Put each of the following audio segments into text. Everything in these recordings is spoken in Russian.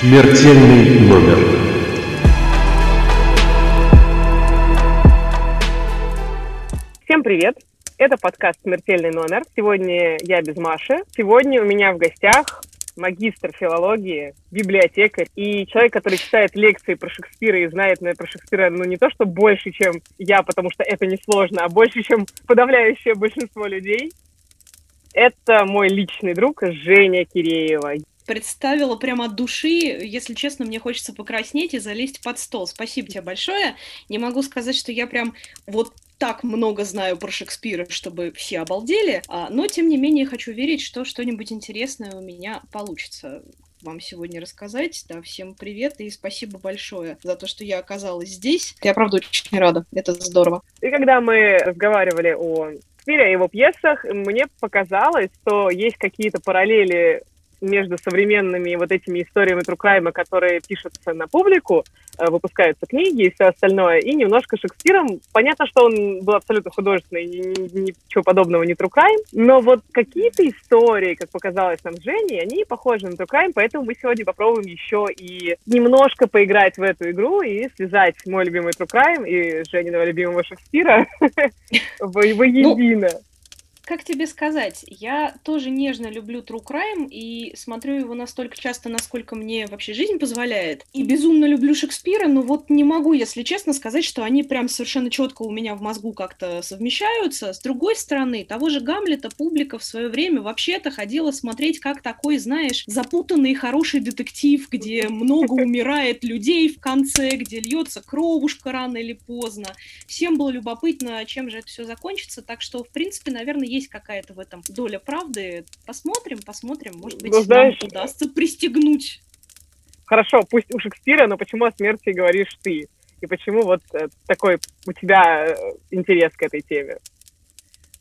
Смертельный номер. Всем привет! Это подкаст «Смертельный номер». Сегодня я без Маши. Сегодня у меня в гостях магистр филологии, библиотекарь и человек, который читает лекции про Шекспира и знает на про Шекспира, ну, не то, что больше, чем я, потому что это несложно, а больше, чем подавляющее большинство людей. Это мой личный друг Женя Киреева представила прямо от души. Если честно, мне хочется покраснеть и залезть под стол. Спасибо тебе большое. Не могу сказать, что я прям вот так много знаю про Шекспира, чтобы все обалдели, а, но тем не менее хочу верить, что что-нибудь интересное у меня получится вам сегодня рассказать. Да, всем привет и спасибо большое за то, что я оказалась здесь. Я, правда, очень рада. Это здорово. И когда мы разговаривали о Шекспире, о его пьесах, мне показалось, что есть какие-то параллели между современными вот этими историями true crime а, которые пишутся на публику, э, выпускаются книги и все остальное, и немножко Шекспиром. Понятно, что он был абсолютно художественный, ничего подобного не true crime, но вот какие-то истории, как показалось нам с Женей, они похожи на true crime, поэтому мы сегодня попробуем еще и немножко поиграть в эту игру и связать мой любимый true crime и Жениного любимого Шекспира воедино. Как тебе сказать, я тоже нежно люблю True Crime и смотрю его настолько часто, насколько мне вообще жизнь позволяет. И безумно люблю Шекспира, но вот не могу, если честно, сказать, что они прям совершенно четко у меня в мозгу как-то совмещаются. С другой стороны, того же Гамлета публика в свое время вообще-то ходила смотреть как такой, знаешь, запутанный хороший детектив, где много умирает людей в конце, где льется кровушка рано или поздно. Всем было любопытно, чем же это все закончится, так что, в принципе, наверное, есть есть какая-то в этом доля правды. Посмотрим, посмотрим, может быть, ну, знаешь, нам удастся пристегнуть. Хорошо, пусть у Шекспира, но почему о смерти говоришь ты? И почему вот э, такой у тебя э, интерес к этой теме?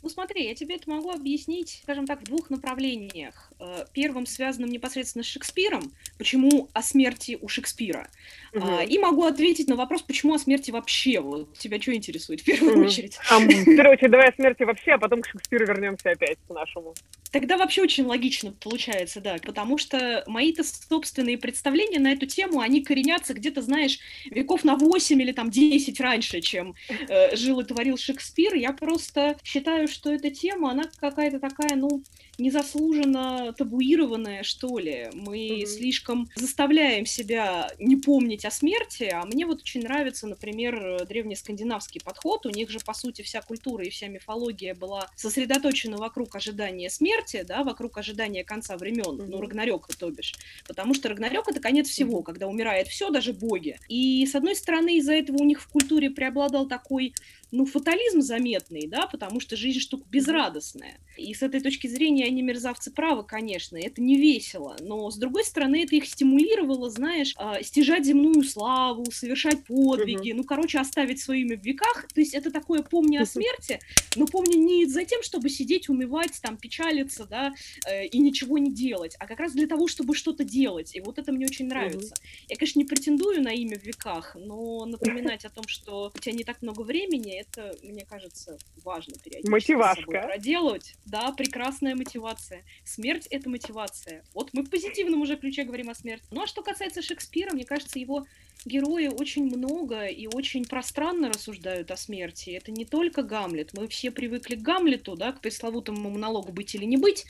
Ну смотри, я тебе это могу объяснить, скажем так, в двух направлениях. Э, первым связанным непосредственно с Шекспиром, почему о смерти у Шекспира. Угу. И могу ответить на вопрос, почему о смерти вообще. Вот тебя что интересует в первую угу. очередь? А, в первую очередь давай о смерти вообще, а потом к Шекспиру вернемся опять к нашему. Тогда вообще очень логично получается, да, потому что мои-то собственные представления на эту тему, они коренятся где-то, знаешь, веков на 8 или там 10 раньше, чем э, жил и творил Шекспир. Я просто считаю, что эта тема, она какая-то такая, ну, незаслуженно табуированная, что ли. Мы mm-hmm. слишком заставляем себя не помнить о смерти, а мне вот очень нравится, например, древнескандинавский подход. У них же, по сути, вся культура и вся мифология была сосредоточена вокруг ожидания смерти, да, вокруг ожидания конца времен, mm-hmm. ну, Рагнарёка, то бишь. Потому что Рагнарёк — это конец всего, когда умирает все, даже боги. И, с одной стороны, из-за этого у них в культуре преобладал такой ну, фатализм заметный, да, потому что жизнь штука безрадостная. И с этой точки зрения они мерзавцы правы, конечно, это не весело, но с другой стороны это их стимулировало, знаешь, а, стяжать земную славу, совершать подвиги, uh-huh. ну, короче, оставить своими в веках, то есть это такое помни о смерти, но помни не за тем, чтобы сидеть, унывать, там, печалиться, да, э, и ничего не делать, а как раз для того, чтобы что-то делать, и вот это мне очень нравится. Uh-huh. Я, конечно, не претендую на имя в веках, но напоминать о том, что у тебя не так много времени, это, мне кажется, важно периодически Мотивашка. проделать. Да, прекрасная мотивация. Смерть — это мотивация. Вот мы в позитивном уже ключе говорим о смерти. Ну а что касается Шекспира, мне кажется, его герои очень много и очень пространно рассуждают о смерти. Это не только Гамлет. Мы все привыкли к Гамлету, да, к пресловутому монологу «быть или не быть»,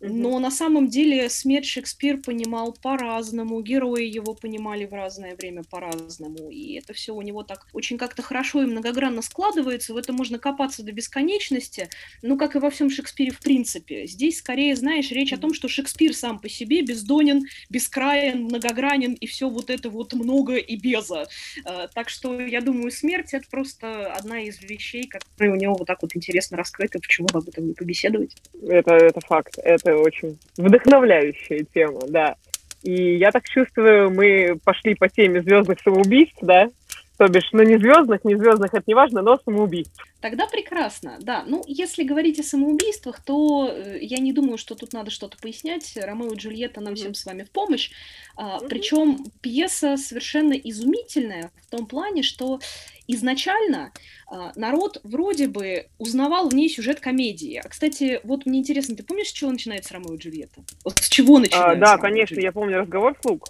но на самом деле смерть Шекспир понимал по-разному, герои его понимали в разное время по-разному, и это все у него так очень как-то хорошо и многогранно складывается, в этом можно копаться до бесконечности, ну, как и во всем Шекспире в принципе. Здесь скорее, знаешь, речь о том, что Шекспир сам по себе бездонен, бескраен, многогранен, и все вот это вот много и беза. А, так что, я думаю, смерть — это просто одна из вещей, которые у него вот так вот интересно раскрыты, почему об этом не побеседовать. Это, это факт, это это очень вдохновляющая тема, да. И я так чувствую, мы пошли по теме звездных самоубийств, да, то бишь, ну не звездных, не звездных, это не важно, но самоубийств. Тогда прекрасно, да. Ну, если говорить о самоубийствах, то э, я не думаю, что тут надо что-то пояснять. Ромео и Джульетта нам mm-hmm. всем с вами в помощь. А, mm-hmm. Причем пьеса совершенно изумительная в том плане, что изначально а, народ вроде бы узнавал в ней сюжет комедии. А, кстати, вот мне интересно, ты помнишь, с чего начинается Ромео и Джульетта? Вот с чего начинается? А, да, конечно, я помню разговор слуг.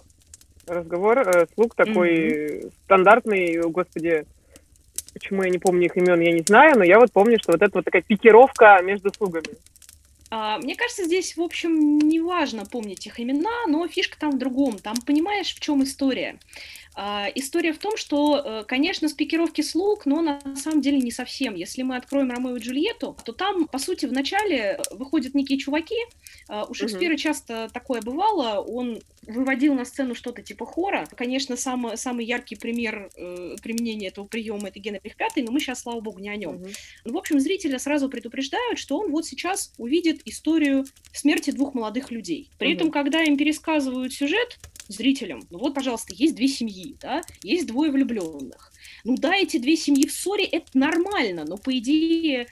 Разговор. Э, слуг такой mm-hmm. стандартный, господи, почему я не помню их имен, я не знаю, но я вот помню, что вот это вот такая пикировка между слугами. А, мне кажется, здесь, в общем, не важно помнить их имена, но фишка там в другом. Там понимаешь, в чем история. А, история в том, что, э, конечно, спикировки слуг, но на самом деле не совсем. Если мы откроем Ромео и Джульетту, то там, по сути, в начале выходят некие чуваки. А, у Шекспира угу. часто такое бывало. Он выводил на сцену что-то типа хора. Конечно, сам, самый яркий пример э, применения этого приема это Генрих V, но мы сейчас, слава богу, не о нем. Угу. Ну, в общем, зрителя сразу предупреждают, что он вот сейчас увидит историю смерти двух молодых людей. При угу. этом, когда им пересказывают сюжет, зрителям, ну вот, пожалуйста, есть две семьи, да, есть двое влюбленных. Ну да, эти две семьи в ссоре, это нормально, но по идее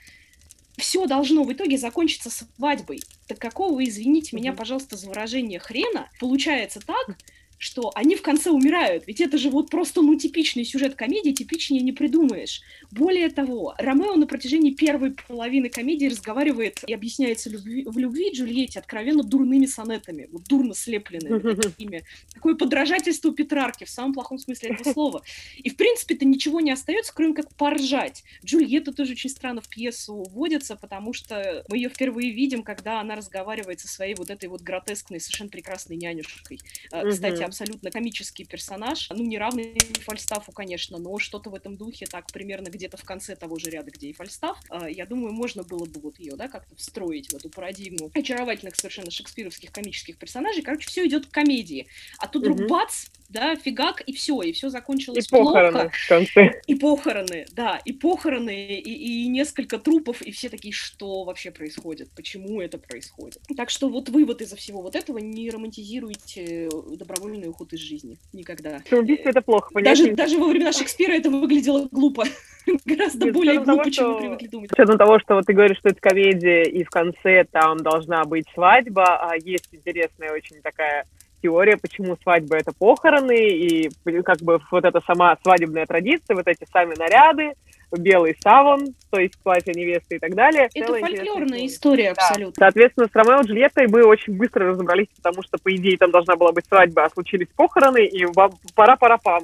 все должно в итоге закончиться свадьбой. Так какого, извините меня, пожалуйста, за выражение хрена, получается так, что они в конце умирают. Ведь это же вот просто, ну, типичный сюжет комедии, типичнее не придумаешь. Более того, Ромео на протяжении первой половины комедии разговаривает и объясняется любви, в любви Джульетте откровенно дурными сонетами, вот дурно слепленными такими. Такое подражательство Петрарки в самом плохом смысле этого слова. И, в принципе-то, ничего не остается, кроме как поржать. Джульетта тоже очень странно в пьесу вводится, потому что мы ее впервые видим, когда она разговаривает со своей вот этой вот гротескной, совершенно прекрасной нянюшкой. А, кстати, абсолютно комический персонаж. Ну, не равный Фальстафу, конечно, но что-то в этом духе, так примерно где-то в конце того же ряда, где и Фальстаф. А, я думаю, можно было бы вот ее, да, как-то встроить в эту парадигму очаровательных совершенно шекспировских комических персонажей. Короче, все идет к комедии. А тут вдруг бац, да, фигак, и все, и все закончилось и похороны В конце. И похороны, да, и похороны, и, и несколько трупов, и все такие, что вообще происходит, почему это происходит. Так что вот вывод из-за всего вот этого, не романтизируйте добровольный уход из жизни, никогда. Убийство это плохо, понятно. Даже, даже во времена Шекспира это выглядело глупо. Гораздо более глупо, чем мы привыкли думать. С учетом того, что вот ты говоришь, что это комедия, и в конце там должна быть свадьба, а есть интересная очень такая теория, почему свадьба это похороны, и как бы вот эта сама свадебная традиция, вот эти сами наряды, белый саван, то есть платье невесты и так далее. Это Целая фольклорная история да. абсолютно. Соответственно, с Ромео и Джульеттой мы очень быстро разобрались, потому что, по идее, там должна была быть свадьба, а случились похороны, и пара-пара-пам.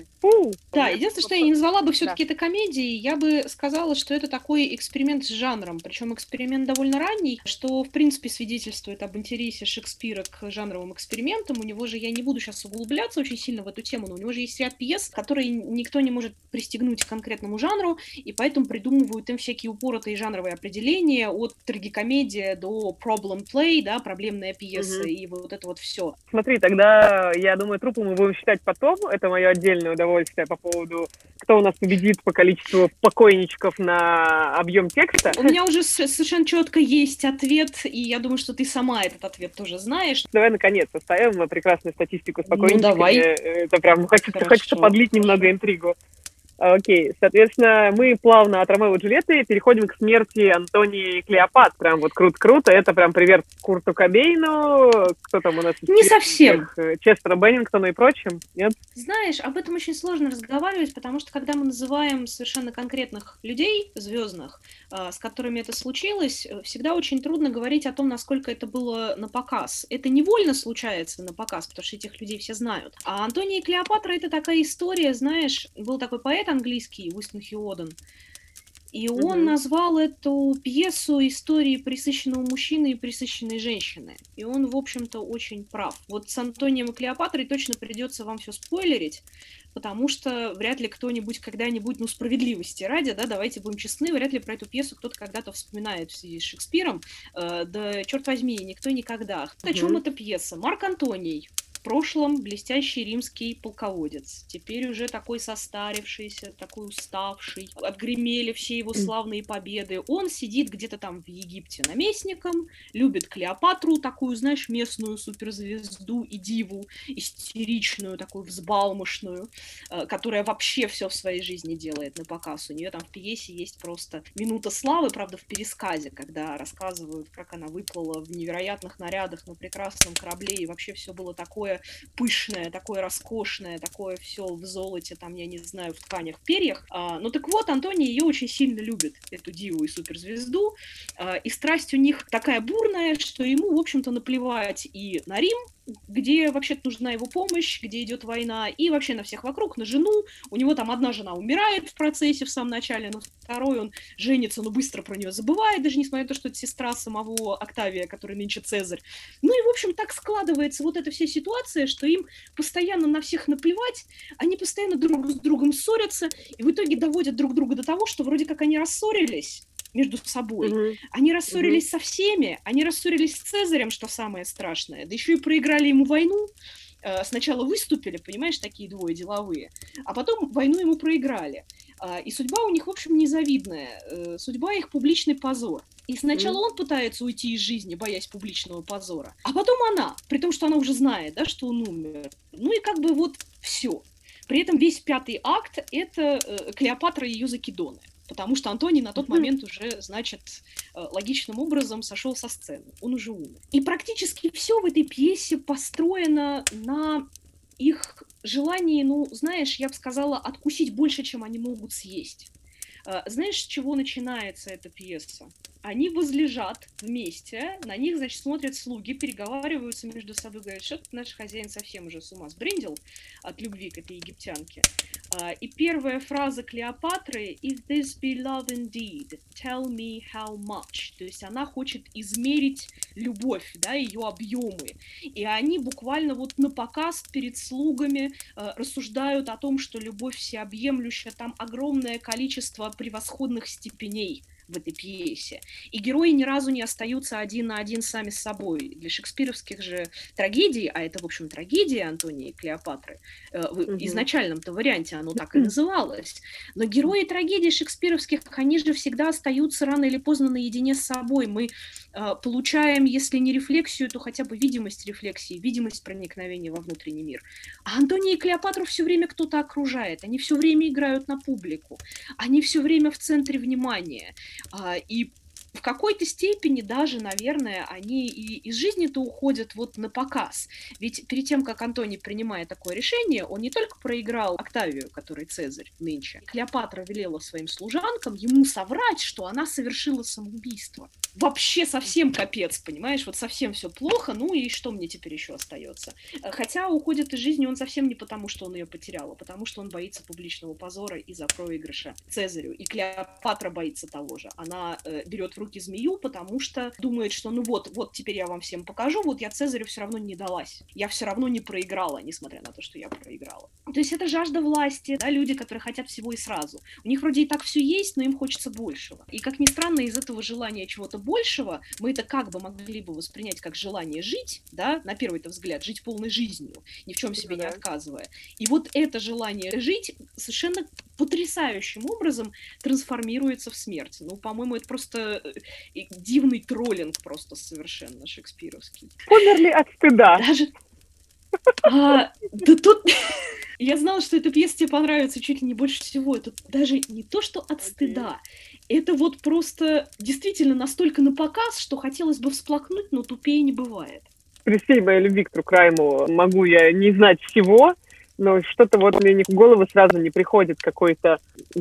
Да, единственное, что я не назвала бы все-таки да. это комедией, я бы сказала, что это такой эксперимент с жанром, причем эксперимент довольно ранний, что, в принципе, свидетельствует об интересе Шекспира к жанровым экспериментам. У него же, я не буду сейчас углубляться очень сильно в эту тему, но у него же есть ряд пьес, которые никто не может пристегнуть к конкретному жанру, и поэтому придумывают им всякие упоротые жанровые определения от трагикомедия до problem play, да, проблемная пьеса угу. и вот это вот все. Смотри, тогда, я думаю, трупы мы будем считать потом, это мое отдельное удовольствие по поводу, кто у нас победит по количеству покойничков на объем текста. У меня уже совершенно четко есть ответ, и я думаю, что ты сама этот ответ тоже знаешь. Давай, наконец, оставим прекрасную статистику с покойничками. Ну, давай. Это прям хочется, хочется подлить немного интригу. Окей, соответственно, мы плавно от Ромео и Джульетты переходим к смерти Антонии и Клеопат. Прям вот круто-круто. Это прям привет Курту Кобейну. Кто там у нас? Не совсем. Э, Честеру Беннингтону и прочим, нет? Знаешь, об этом очень сложно разговаривать, потому что когда мы называем совершенно конкретных людей звездных, а, с которыми это случилось, э, всегда очень трудно говорить о том, насколько это было на показ. Это невольно случается на показ, потому что этих людей все знают. А Антония и Клеопатра — это такая история, знаешь, был такой поэт английский, Уистон Хьюоден, и он mm-hmm. назвал эту пьесу историей присыщенного мужчины и присыщенной женщины. И он, в общем-то, очень прав. Вот с Антонием и Клеопатрой точно придется вам все спойлерить, потому что вряд ли кто-нибудь когда-нибудь, ну, справедливости ради, да, давайте будем честны, вряд ли про эту пьесу кто-то когда-то вспоминает в связи с Шекспиром. Э, да, черт возьми, никто никогда. Mm-hmm. О чем эта пьеса? Марк Антоний, прошлом блестящий римский полководец, теперь уже такой состарившийся, такой уставший, отгремели все его славные победы. Он сидит где-то там в Египте наместником, любит Клеопатру, такую, знаешь, местную суперзвезду и диву, истеричную, такую взбалмошную, э, которая вообще все в своей жизни делает на показ. У нее там в пьесе есть просто минута славы, правда, в пересказе, когда рассказывают, как она выплыла в невероятных нарядах на прекрасном корабле, и вообще все было такое такое пышное, такое роскошное, такое все в золоте, там, я не знаю, в тканях, перьях. А, ну так вот, Антоний ее очень сильно любит, эту диву и суперзвезду, а, и страсть у них такая бурная, что ему, в общем-то, наплевать и на Рим, где вообще нужна его помощь, где идет война, и вообще на всех вокруг, на жену. У него там одна жена умирает в процессе в самом начале, но второй он женится, но быстро про нее забывает, даже несмотря на то, что это сестра самого Октавия, который нынче Цезарь. Ну и, в общем, так складывается вот эта вся ситуация, что им постоянно на всех наплевать, они постоянно друг с другом ссорятся, и в итоге доводят друг друга до того, что вроде как они рассорились, между собой. Mm-hmm. Они рассорились mm-hmm. со всеми, они рассорились с Цезарем, что самое страшное, да еще и проиграли ему войну. Э, сначала выступили, понимаешь, такие двое деловые, а потом войну ему проиграли. А, и судьба у них, в общем, незавидная. Э, судьба их публичный позор. И сначала mm. он пытается уйти из жизни, боясь публичного позора, а потом она, при том, что она уже знает, да, что он умер. Ну и как бы вот все. При этом весь пятый акт — это э, Клеопатра и ее закидоны потому что Антоний на тот момент уже, значит, э, логичным образом сошел со сцены, он уже умер. И практически все в этой пьесе построено на их желании, ну, знаешь, я бы сказала, откусить больше, чем они могут съесть. Э, знаешь, с чего начинается эта пьеса? Они возлежат вместе, на них, значит, смотрят слуги, переговариваются между собой, говорят, что наш хозяин совсем уже с ума сбрендил от любви к этой египтянке. А, и первая фраза Клеопатры «If this be love indeed, tell me how much». То есть она хочет измерить любовь, да, ее объемы. И они буквально вот на показ перед слугами э, рассуждают о том, что любовь всеобъемлющая, там огромное количество превосходных степеней в этой пьесе. И герои ни разу не остаются один на один сами с собой. Для шекспировских же трагедий, а это, в общем, трагедия Антонии и Клеопатры, э, в угу. изначальном-то варианте оно так и называлось. Но герои трагедий шекспировских, они же всегда остаются рано или поздно наедине с собой. Мы получаем, если не рефлексию, то хотя бы видимость рефлексии, видимость проникновения во внутренний мир. А Антония и Клеопатру все время кто-то окружает, они все время играют на публику, они все время в центре внимания. А, и в какой-то степени даже, наверное, они и из жизни-то уходят вот на показ. Ведь перед тем, как Антоний принимает такое решение, он не только проиграл Октавию, который Цезарь нынче. Клеопатра велела своим служанкам ему соврать, что она совершила самоубийство. Вообще совсем капец, понимаешь? Вот совсем все плохо, ну и что мне теперь еще остается? Хотя уходит из жизни он совсем не потому, что он ее потерял, а потому что он боится публичного позора из-за проигрыша Цезарю. И Клеопатра боится того же. Она э, берет в руки змею, потому что думает, что ну вот, вот теперь я вам всем покажу, вот я Цезарю все равно не далась. Я все равно не проиграла, несмотря на то, что я проиграла. То есть это жажда власти, да, люди, которые хотят всего и сразу. У них вроде и так все есть, но им хочется большего. И как ни странно, из этого желания чего-то большего мы это как бы могли бы воспринять как желание жить, да, на первый-то взгляд, жить полной жизнью, ни в чем себе не отказывая. И вот это желание жить совершенно потрясающим образом трансформируется в смерть. Ну, по-моему, это просто э, дивный троллинг просто совершенно шекспировский. Померли от стыда. Даже... А, да тут... Я знала, что эта пьеса тебе понравится чуть ли не больше всего. Это даже не то, что от стыда. Это вот просто действительно настолько на показ, что хотелось бы всплакнуть, но тупее не бывает. При всей моей любви к Трукрайму могу я не знать всего, но что-то вот мне в голову сразу не приходит какой-то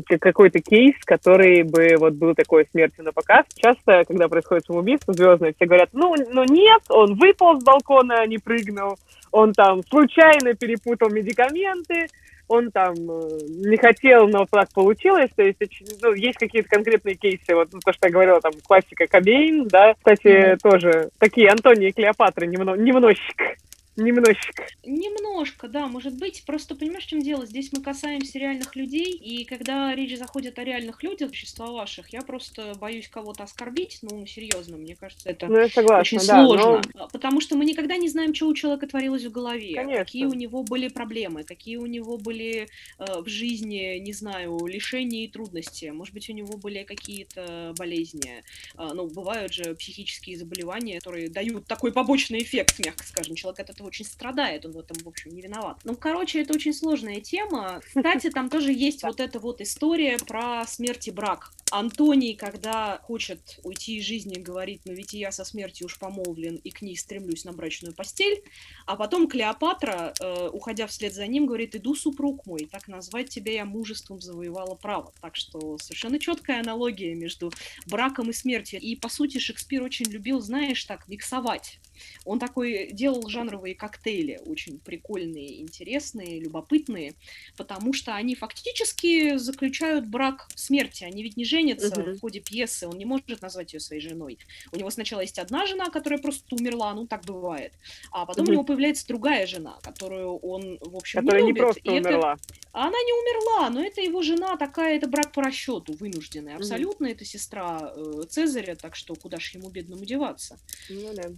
какой-то кейс, который бы вот был такой смертью на показ. Часто, когда происходит самоубийство звездное, все говорят, ну, ну нет, он выпал с балкона, а не прыгнул, он там случайно перепутал медикаменты, он там э, не хотел, но так получилось. То есть ну, есть какие-то конкретные кейсы. Вот ну, то, что я говорила, там классика Кобейн, да. Кстати, mm-hmm. тоже такие Антония и Клеопатра немного, немножечко. Немножечко. Немножко, да, может быть. Просто понимаешь, в чем дело? Здесь мы касаемся реальных людей, и когда речь заходит о реальных людях, существовавших, я просто боюсь кого-то оскорбить, ну, серьезно, мне кажется, это ну, согласна, очень да, сложно. Но... Потому что мы никогда не знаем, что у человека творилось в голове, Конечно. какие у него были проблемы, какие у него были э, в жизни, не знаю, лишения и трудности. Может быть, у него были какие-то болезни. Э, ну, бывают же психические заболевания, которые дают такой побочный эффект, мягко скажем. Человек от этого очень страдает, он в этом, в общем, не виноват. Ну, короче, это очень сложная тема. Кстати, там тоже есть вот эта вот история про смерть и брак Антоний, когда хочет уйти из жизни, говорит, ну ведь я со смертью уж помолвлен и к ней стремлюсь на брачную постель, а потом Клеопатра, э, уходя вслед за ним, говорит, иду, супруг мой, так назвать тебя я мужеством завоевала право. Так что совершенно четкая аналогия между браком и смертью. И, по сути, Шекспир очень любил, знаешь, так, миксовать он такой делал жанровые коктейли, очень прикольные, интересные, любопытные, потому что они фактически заключают брак смерти. Они ведь не женятся uh-huh. в ходе пьесы, он не может назвать ее своей женой. У него сначала есть одна жена, которая просто умерла, ну так бывает, а потом uh-huh. у него появляется другая жена, которую он, в общем, которая не любит. не просто и умерла. Это... Она не умерла, но это его жена такая, это брак по расчету, вынужденный. Абсолютно, uh-huh. это сестра э, Цезаря, так что куда ж ему бедному деваться. Ну да.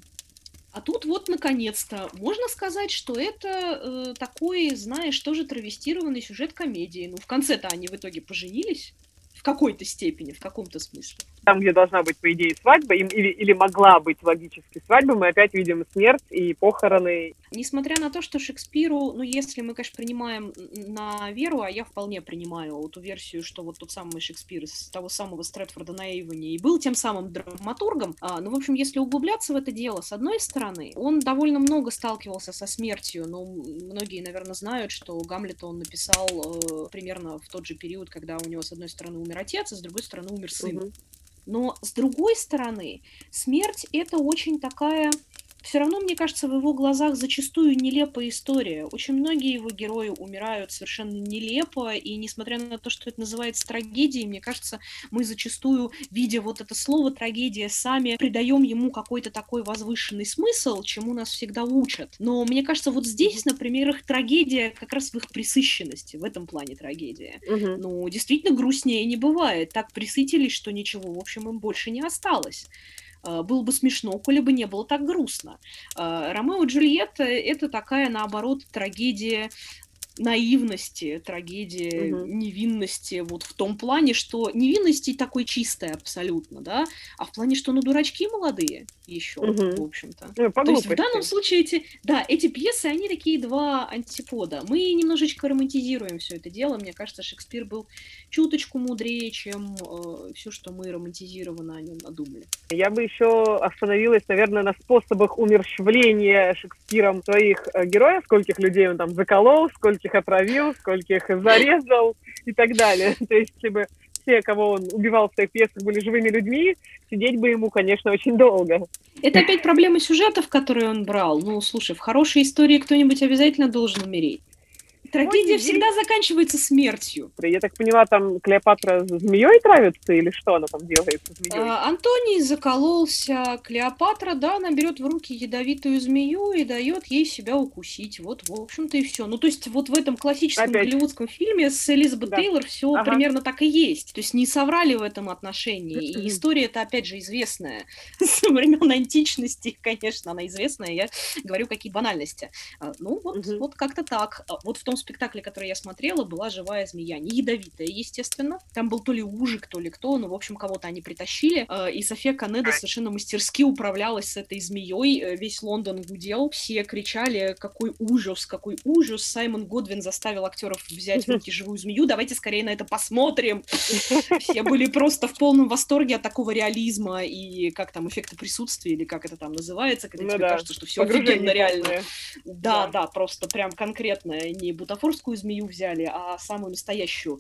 А тут вот, наконец-то, можно сказать, что это э, такой, знаешь, тоже травестированный сюжет комедии. Ну, в конце-то они в итоге поженились в какой-то степени, в каком-то смысле там, где должна быть, по идее, свадьба, или, или могла быть логически свадьба, мы опять видим смерть и похороны. Несмотря на то, что Шекспиру, ну, если мы, конечно, принимаем на веру, а я вполне принимаю эту версию, что вот тот самый Шекспир из того самого Стрэдфорда на Эйвоне и был тем самым драматургом, а, ну, в общем, если углубляться в это дело, с одной стороны, он довольно много сталкивался со смертью, но многие, наверное, знают, что Гамлета он написал э, примерно в тот же период, когда у него, с одной стороны, умер отец, а с другой стороны, умер сын. Угу. Но с другой стороны, смерть это очень такая все равно, мне кажется, в его глазах зачастую нелепая история. Очень многие его герои умирают совершенно нелепо, и несмотря на то, что это называется трагедией, мне кажется, мы зачастую, видя вот это слово трагедия, сами придаем ему какой-то такой возвышенный смысл, чему нас всегда учат. Но мне кажется, вот здесь, например, их трагедия как раз в их присыщенности, в этом плане трагедия. Угу. Ну, действительно, грустнее не бывает. Так присытились, что ничего, в общем, им больше не осталось. А, было бы смешно, коли бы не было так грустно. А, Ромео и Джульетта – это такая, наоборот, трагедия наивности, трагедии угу. невинности, вот в том плане, что невинности такой чистая абсолютно, да, а в плане, что ну дурачки молодые еще, угу. в общем-то. Ну, То есть в данном случае эти, да, эти пьесы, они такие два антипода. Мы немножечко романтизируем все это дело. Мне кажется, Шекспир был чуточку мудрее, чем э, все, что мы романтизированно о нем надумали. Я бы еще остановилась, наверное, на способах умерщвления Шекспиром своих э, героев, скольких людей он там заколол, скольких отравил, скольких зарезал и так далее. То есть, если бы все, кого он убивал в своих пьесах, были живыми людьми, сидеть бы ему, конечно, очень долго. Это опять проблема сюжетов, которые он брал. Ну, слушай, в хорошей истории кто-нибудь обязательно должен умереть. Трагедия всегда заканчивается смертью. Я так поняла, там Клеопатра змеей травится или что она там делает со змеей? А, Антоний закололся. Клеопатра, да, она берет в руки ядовитую змею и дает ей себя укусить. Вот, в общем-то, и все. Ну, то есть, вот в этом классическом Опять. голливудском фильме с Элизабет да. Тейлор все ага. примерно так и есть. То есть, не соврали в этом отношении. И история это опять же, известная. С времен античности, конечно, она известная. Я говорю, какие банальности. А, ну, вот, вот как-то так. А, вот в том спектакле, который я смотрела, была живая змея. Не ядовитая, естественно. Там был то ли ужик, то ли кто, но, в общем, кого-то они притащили. Э, и София Канеда совершенно мастерски управлялась с этой змеей. Э, весь Лондон гудел. Все кричали, какой ужас, какой ужас. Саймон Годвин заставил актеров взять в руки живую змею. Давайте скорее на это посмотрим. Все были просто в полном восторге от такого реализма и как там эффекта присутствия, или как это там называется, когда ну, тебе да. кажется, что все офигенно реально. Да, да, да, просто прям конкретно, не будто бутафорскую змею взяли, а самую настоящую.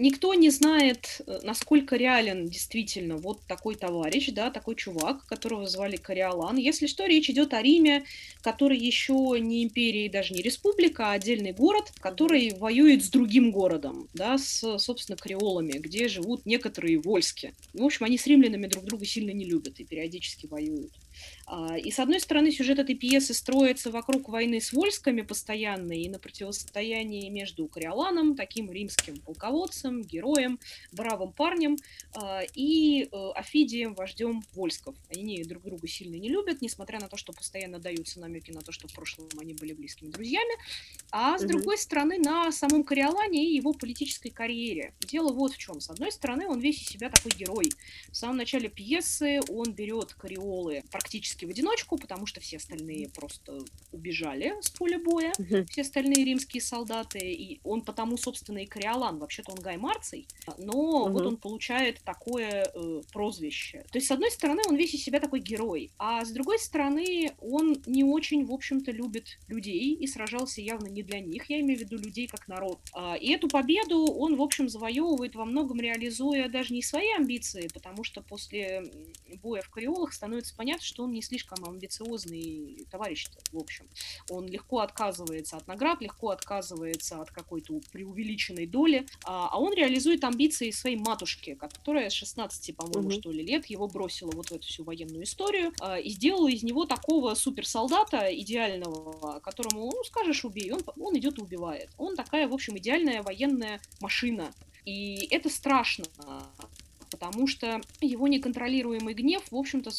Никто не знает, э, насколько реален действительно вот такой товарищ, да, такой чувак, которого звали Кориолан. Если что, речь идет о Риме, который еще не империя и даже не республика, а отдельный город, который воюет с другим городом, да, с, собственно, креолами, где живут некоторые вольски. В общем, они с римлянами друг друга сильно не любят и периодически воюют. А, и, с одной стороны, сюжет этой пьесы строится вокруг войны с вольсками постоянно и на противостоянии между Кориоланом, таким римским полководцем, героем, бравым парнем, а, и э, Афидием, вождем вольсков. Они друг друга сильно не любят, несмотря на то, что постоянно даются намеки на то, что в прошлом они были близкими друзьями. А с другой стороны, на самом Кориолане и его политической карьере. Дело вот в чем. С одной стороны, он весь из себя такой герой. В самом начале пьесы он берет Кориолы практически фактически в одиночку, потому что все остальные просто убежали с поля боя, все остальные римские солдаты, и он потому, собственно, и Кориолан, вообще-то он Гай Марций, но угу. вот он получает такое э, прозвище. То есть, с одной стороны, он весь из себя такой герой, а с другой стороны, он не очень, в общем-то, любит людей и сражался явно не для них, я имею в виду людей как народ. А, и эту победу он, в общем, завоевывает во многом реализуя даже не свои амбиции, потому что после боя в Кориолах становится понятно, что он не слишком амбициозный товарищ в общем. Он легко отказывается от наград, легко отказывается от какой-то преувеличенной доли, а, а он реализует амбиции своей матушки, которая с 16, по-моему, угу. что ли, лет его бросила вот в эту всю военную историю а, и сделала из него такого суперсолдата идеального, которому, ну, скажешь, убей, он, он идет и убивает. Он такая, в общем, идеальная военная машина. И это страшно, потому что его неконтролируемый гнев, в общем-то,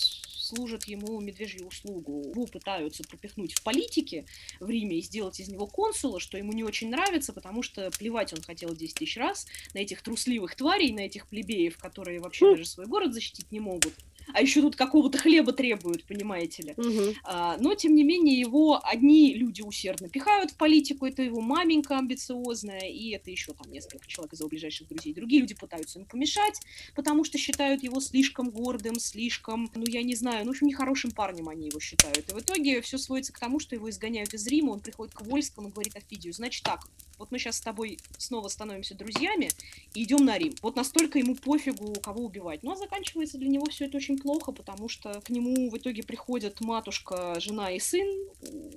служит ему медвежью услугу. Его пытаются пропихнуть в политике в Риме и сделать из него консула, что ему не очень нравится, потому что плевать он хотел 10 тысяч раз на этих трусливых тварей, на этих плебеев, которые вообще хм. даже свой город защитить не могут а еще тут какого-то хлеба требуют, понимаете ли. Угу. А, но, тем не менее, его одни люди усердно пихают в политику, это его маменька амбициозная, и это еще там несколько человек из его ближайших друзей. Другие люди пытаются ему помешать, потому что считают его слишком гордым, слишком, ну, я не знаю, ну, в общем, нехорошим парнем они его считают. И в итоге все сводится к тому, что его изгоняют из Рима, он приходит к Вольскому и говорит Офидию, значит так, вот мы сейчас с тобой снова становимся друзьями и идем на Рим. Вот настолько ему пофигу, кого убивать. Ну, а заканчивается для него все это очень плохо, потому что к нему в итоге приходят матушка, жена и сын,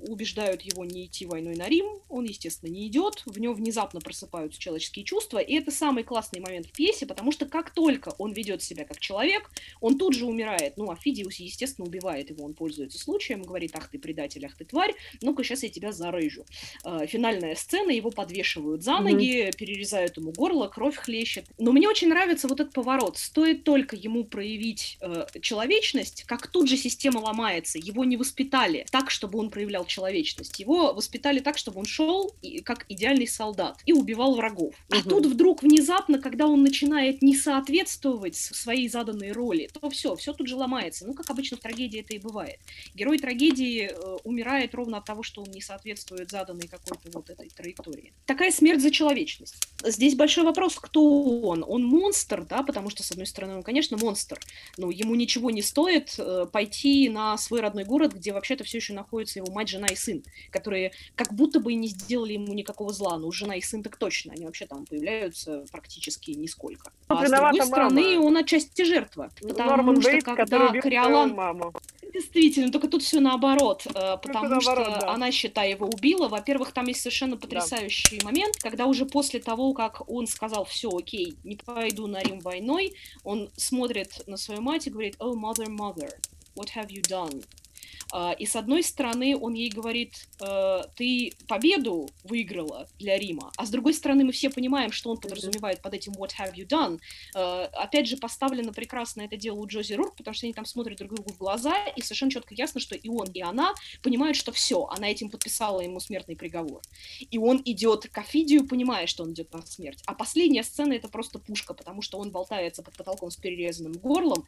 убеждают его не идти войной на Рим. Он, естественно, не идет. В нем внезапно просыпаются человеческие чувства. И это самый классный момент в пьесе, потому что как только он ведет себя как человек, он тут же умирает. Ну, а Фидиус, естественно, убивает его. Он пользуется случаем, говорит, ах ты предатель, ах ты тварь, ну-ка сейчас я тебя зарыжу. Э, финальная сцена, его подвешивают за ноги, mm-hmm. перерезают ему горло, кровь хлещет. Но мне очень нравится вот этот поворот. Стоит только ему проявить э, человечность, как тут же система ломается. Его не воспитали так, чтобы он проявлял человечность. Его воспитали так, чтобы он шел и, как идеальный солдат и убивал врагов. Mm-hmm. А тут вдруг внезапно, когда он начинает не соответствовать своей заданной роли, то все, все тут же ломается. Ну, как обычно в трагедии это и бывает. Герой трагедии э, умирает ровно от того, что он не соответствует заданной какой-то вот этой траектории такая смерть за человечность. Здесь большой вопрос, кто он. Он монстр, да, потому что, с одной стороны, он, конечно, монстр, но ему ничего не стоит э, пойти на свой родной город, где вообще-то все еще находится его мать, жена и сын, которые как будто бы и не сделали ему никакого зла, но жена и сын так точно, они вообще там появляются практически нисколько. А с другой стороны, он отчасти жертва, потому Норман что Бейтс, когда Кориолан... Маму. Действительно, только тут все наоборот, э, потому наоборот, что да. она, считай, его убила. Во-первых, там есть совершенно потрясающий да. момент, когда уже после того, как он сказал, все, окей, не пойду на Рим войной, он смотрит на свою мать и говорит, oh, mother, mother, what have you done? А, и с одной стороны, он ей говорит, «Э, ты победу выиграла для Рима, а с другой стороны, мы все понимаем, что он подразумевает под этим what have you done. Э, опять же, поставлено прекрасно это дело у Джози Рурк, потому что они там смотрят друг другу в глаза, и совершенно четко ясно, что и он, и она понимают, что все, она этим подписала ему смертный приговор. И он идет к Афидию, понимая, что он идет на смерть. А последняя сцена — это просто пушка, потому что он болтается под потолком с перерезанным горлом,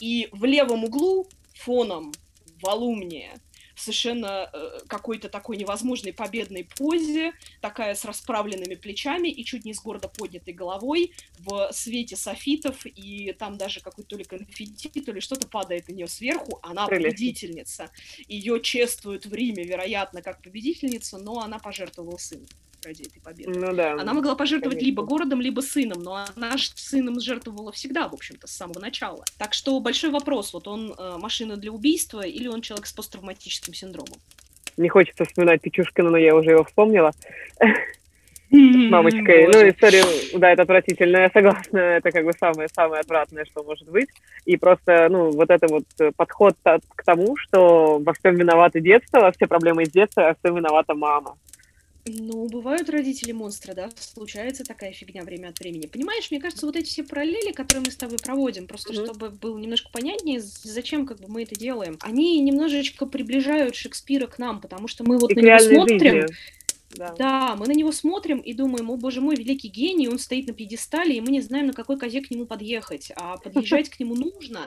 и в левом углу фоном волумния, совершенно э, какой-то такой невозможной победной позе, такая с расправленными плечами и чуть не с гордо поднятой головой в свете софитов, и там даже какой-то то ли конфетти, то ли что-то падает на нее сверху, она победительница. Ее чествуют в Риме, вероятно, как победительницу, но она пожертвовала сыном ради этой победы. Ну, да, она могла пожертвовать конечно. либо городом, либо сыном, но она же сыном жертвовала всегда, в общем-то, с самого начала. Так что большой вопрос, вот он э, машина для убийства или он человек с посттравматическим синдромом? Не хочется вспоминать Печушкина, но я уже его вспомнила. С мамочкой. Ну, история, да, это отвратительно, я согласна, это как бы самое-самое отвратное, что может быть. И просто, ну, вот это вот подход к тому, что во всем виноваты детство, во все проблемы из детства, а во всем виновата мама. Ну, бывают родители монстры, да, случается такая фигня время от времени. Понимаешь, мне кажется, вот эти все параллели, которые мы с тобой проводим, просто mm-hmm. чтобы было немножко понятнее, зачем как бы мы это делаем, они немножечко приближают Шекспира к нам, потому что мы вот и на него смотрим. Да. да, мы на него смотрим и думаем, о боже мой, великий гений, он стоит на пьедестале, и мы не знаем, на какой козе к нему подъехать, а подъезжать к нему нужно.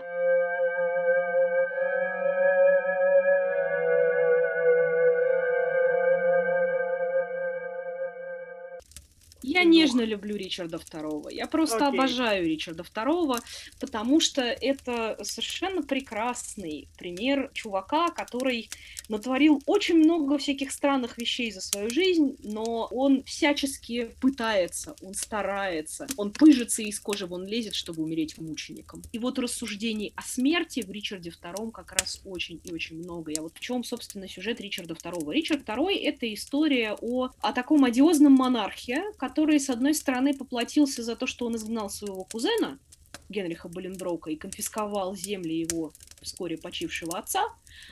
Я нежно люблю Ричарда II. Я просто Окей. обожаю Ричарда II, потому что это совершенно прекрасный пример чувака, который натворил очень много всяких странных вещей за свою жизнь, но он всячески пытается, он старается, он пыжится из кожи вон лезет, чтобы умереть мучеником. И вот рассуждений о смерти в Ричарде II как раз очень и очень много. Я вот в чем, собственно, сюжет Ричарда II. Ричард II — это история о, о таком одиозном монархе, который, с одной стороны, поплатился за то, что он изгнал своего кузена, Генриха Боленброка, и конфисковал земли его вскоре почившего отца,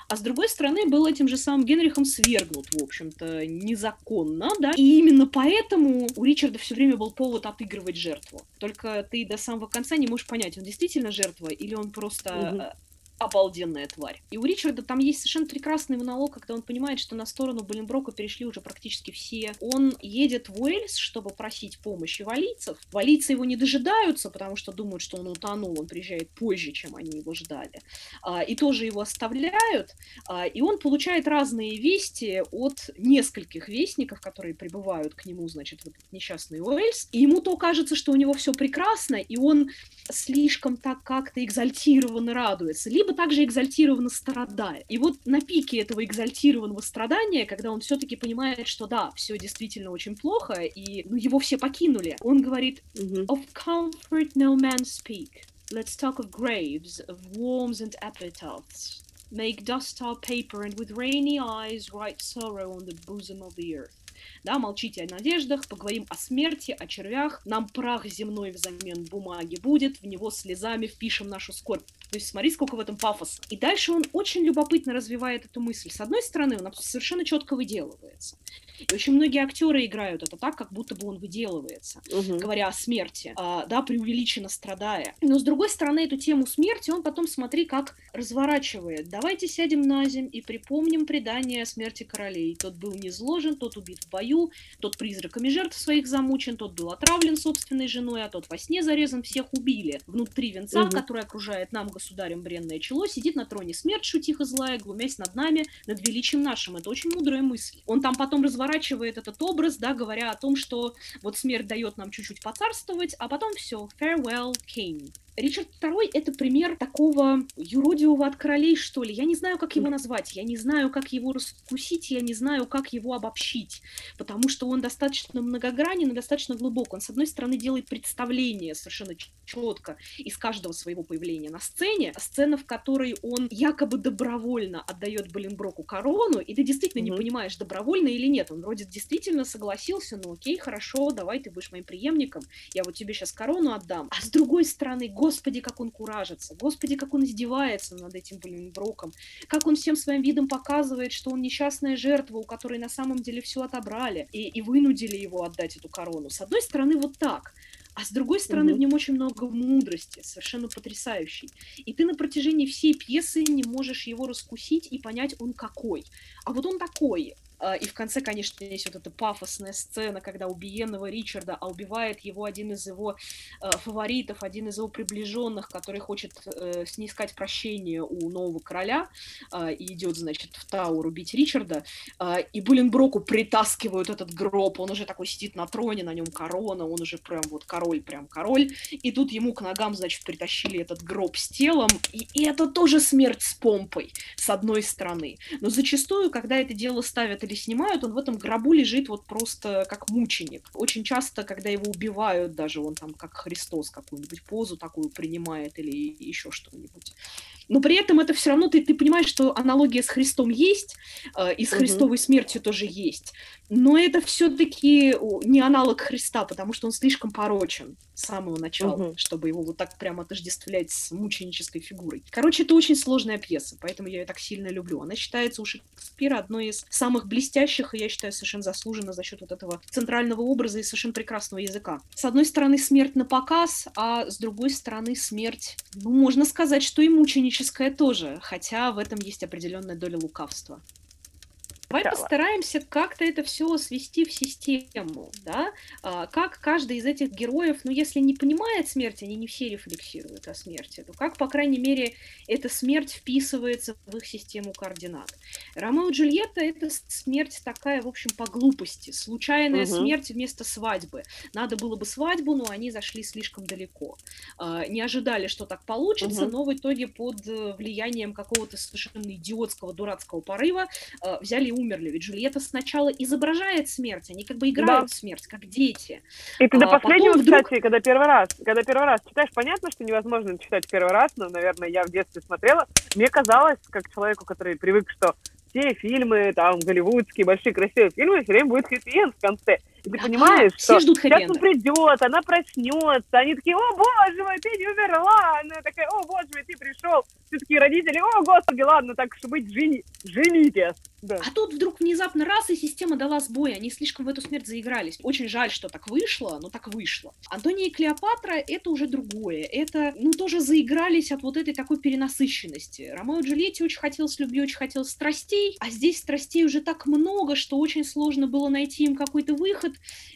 а с другой стороны был этим же самым Генрихом свергнут, в общем-то, незаконно, да, и именно поэтому у Ричарда все время был повод отыгрывать жертву. Только ты до самого конца не можешь понять, он действительно жертва или он просто угу обалденная тварь. И у Ричарда там есть совершенно прекрасный монолог, когда он понимает, что на сторону Боленброка перешли уже практически все. Он едет в Уэльс, чтобы просить помощи валийцев. Валийцы его не дожидаются, потому что думают, что он утонул, он приезжает позже, чем они его ждали. А, и тоже его оставляют, а, и он получает разные вести от нескольких вестников, которые прибывают к нему, значит, в этот несчастный Уэльс. И ему то кажется, что у него все прекрасно, и он слишком так как-то экзальтированно радуется. Либо либо также экзальтированно страдает. И вот на пике этого экзальтированного страдания, когда он все-таки понимает, что да, все действительно очень плохо, и ну, его все покинули, он говорит «Of comfort no man speak. Let's talk of graves, of worms and epitaphs. Make dust our paper, and with rainy eyes write sorrow on the bosom of the earth да, молчите о надеждах, поговорим о смерти, о червях, нам прах земной взамен бумаги будет, в него слезами впишем нашу скорбь. То есть смотри, сколько в этом пафоса. И дальше он очень любопытно развивает эту мысль. С одной стороны, он совершенно четко выделывается. И очень многие актеры играют это так, как будто бы он выделывается, угу. говоря о смерти, а, да, преувеличенно страдая. Но с другой стороны, эту тему смерти он потом, смотри, как разворачивает. Давайте сядем на земь и припомним предание о смерти королей. Тот был не зложен, тот убит в бою, тот призраками жертв своих замучен, тот был отравлен собственной женой, а тот во сне зарезан, всех убили. Внутри венца, угу. который окружает нам, государем, бренное чело, сидит на троне смерть, шутиха злая, глумясь над нами, над величием нашим. Это очень мудрая мысль. Он там потом разворачивает этот образ, да, говоря о том, что вот смерть дает нам чуть-чуть поцарствовать, а потом все, farewell, king. Ричард II — это пример такого юродивого от королей, что ли. Я не знаю, как его назвать, я не знаю, как его раскусить, я не знаю, как его обобщить, потому что он достаточно многогранен и достаточно глубок. Он, с одной стороны, делает представление совершенно четко из каждого своего появления на сцене, сцена, в которой он якобы добровольно отдает Боленброку корону, и ты действительно mm-hmm. не понимаешь, добровольно или нет. Он вроде действительно согласился, ну окей, хорошо, давай ты будешь моим преемником, я вот тебе сейчас корону отдам. А с другой стороны, Господи, как он куражится, Господи, как он издевается над этим, блин, Броком, как он всем своим видом показывает, что он несчастная жертва, у которой на самом деле все отобрали и, и вынудили его отдать эту корону. С одной стороны, вот так, а с другой стороны, mm-hmm. в нем очень много мудрости, совершенно потрясающей. И ты на протяжении всей пьесы не можешь его раскусить и понять, он какой. А вот он такой. А, и в конце, конечно, есть вот эта пафосная сцена, когда убиенного Ричарда, а убивает его один из его э, фаворитов, один из его приближенных, который хочет э, снискать прощение у нового короля, э, и идет, значит, в Тауэр убить Ричарда, и Буленброку притаскивают этот гроб, он уже такой сидит на троне, на нем корона, он уже прям вот король, прям король, и тут ему к ногам, значит, притащили этот гроб с телом, и, и это тоже смерть с помпой, с одной стороны. Но зачастую, когда это дело ставят снимают, он в этом гробу лежит вот просто как мученик. Очень часто, когда его убивают, даже он там как Христос какую-нибудь позу такую принимает или еще что-нибудь но при этом это все равно ты, ты понимаешь, что аналогия с Христом есть, э, и с угу. Христовой смертью тоже есть. Но это все-таки не аналог Христа, потому что он слишком порочен с самого начала, угу. чтобы его вот так прямо отождествлять с мученической фигурой. Короче, это очень сложная пьеса, поэтому я ее так сильно люблю. Она считается у Шекспира одной из самых блестящих, и я считаю, совершенно заслуженно за счет вот этого центрального образа и совершенно прекрасного языка. С одной стороны, смерть на показ, а с другой стороны, смерть, ну, можно сказать, что и мученическая тоже, хотя в этом есть определенная доля лукавства. Давай постараемся как-то это все свести в систему, да, а, как каждый из этих героев, ну, если не понимает смерть, они не все рефлексируют о смерти, то как, по крайней мере, эта смерть вписывается в их систему координат. Ромео и Джульетта — это смерть такая, в общем, по глупости, случайная угу. смерть вместо свадьбы. Надо было бы свадьбу, но они зашли слишком далеко. А, не ожидали, что так получится, угу. но в итоге под э, влиянием какого-то совершенно идиотского, дурацкого порыва э, взяли умерли. Ведь Джульетта сначала изображает смерть, они как бы играют да. в смерть, как дети. И ты а, до последнего, вдруг... кстати, когда первый раз, когда первый раз читаешь, понятно, что невозможно читать первый раз, но, наверное, я в детстве смотрела, мне казалось, как человеку, который привык, что все фильмы, там, голливудские, большие красивые фильмы, все время будет хэппи в конце. И ты понимаешь, а, что ждут сейчас он придет, она проснется, они такие, о боже мой, ты не умерла, она такая, о боже мой, ты пришел. Все такие родители, о господи, ладно, так что быть, жени, женитесь. Да. А тут вдруг внезапно раз, и система дала сбой, они слишком в эту смерть заигрались. Очень жаль, что так вышло, но так вышло. Антония и Клеопатра — это уже другое. Это, ну, тоже заигрались от вот этой такой перенасыщенности. Ромео и Джульетте очень хотелось любви, очень хотелось страстей, а здесь страстей уже так много, что очень сложно было найти им какой-то выход,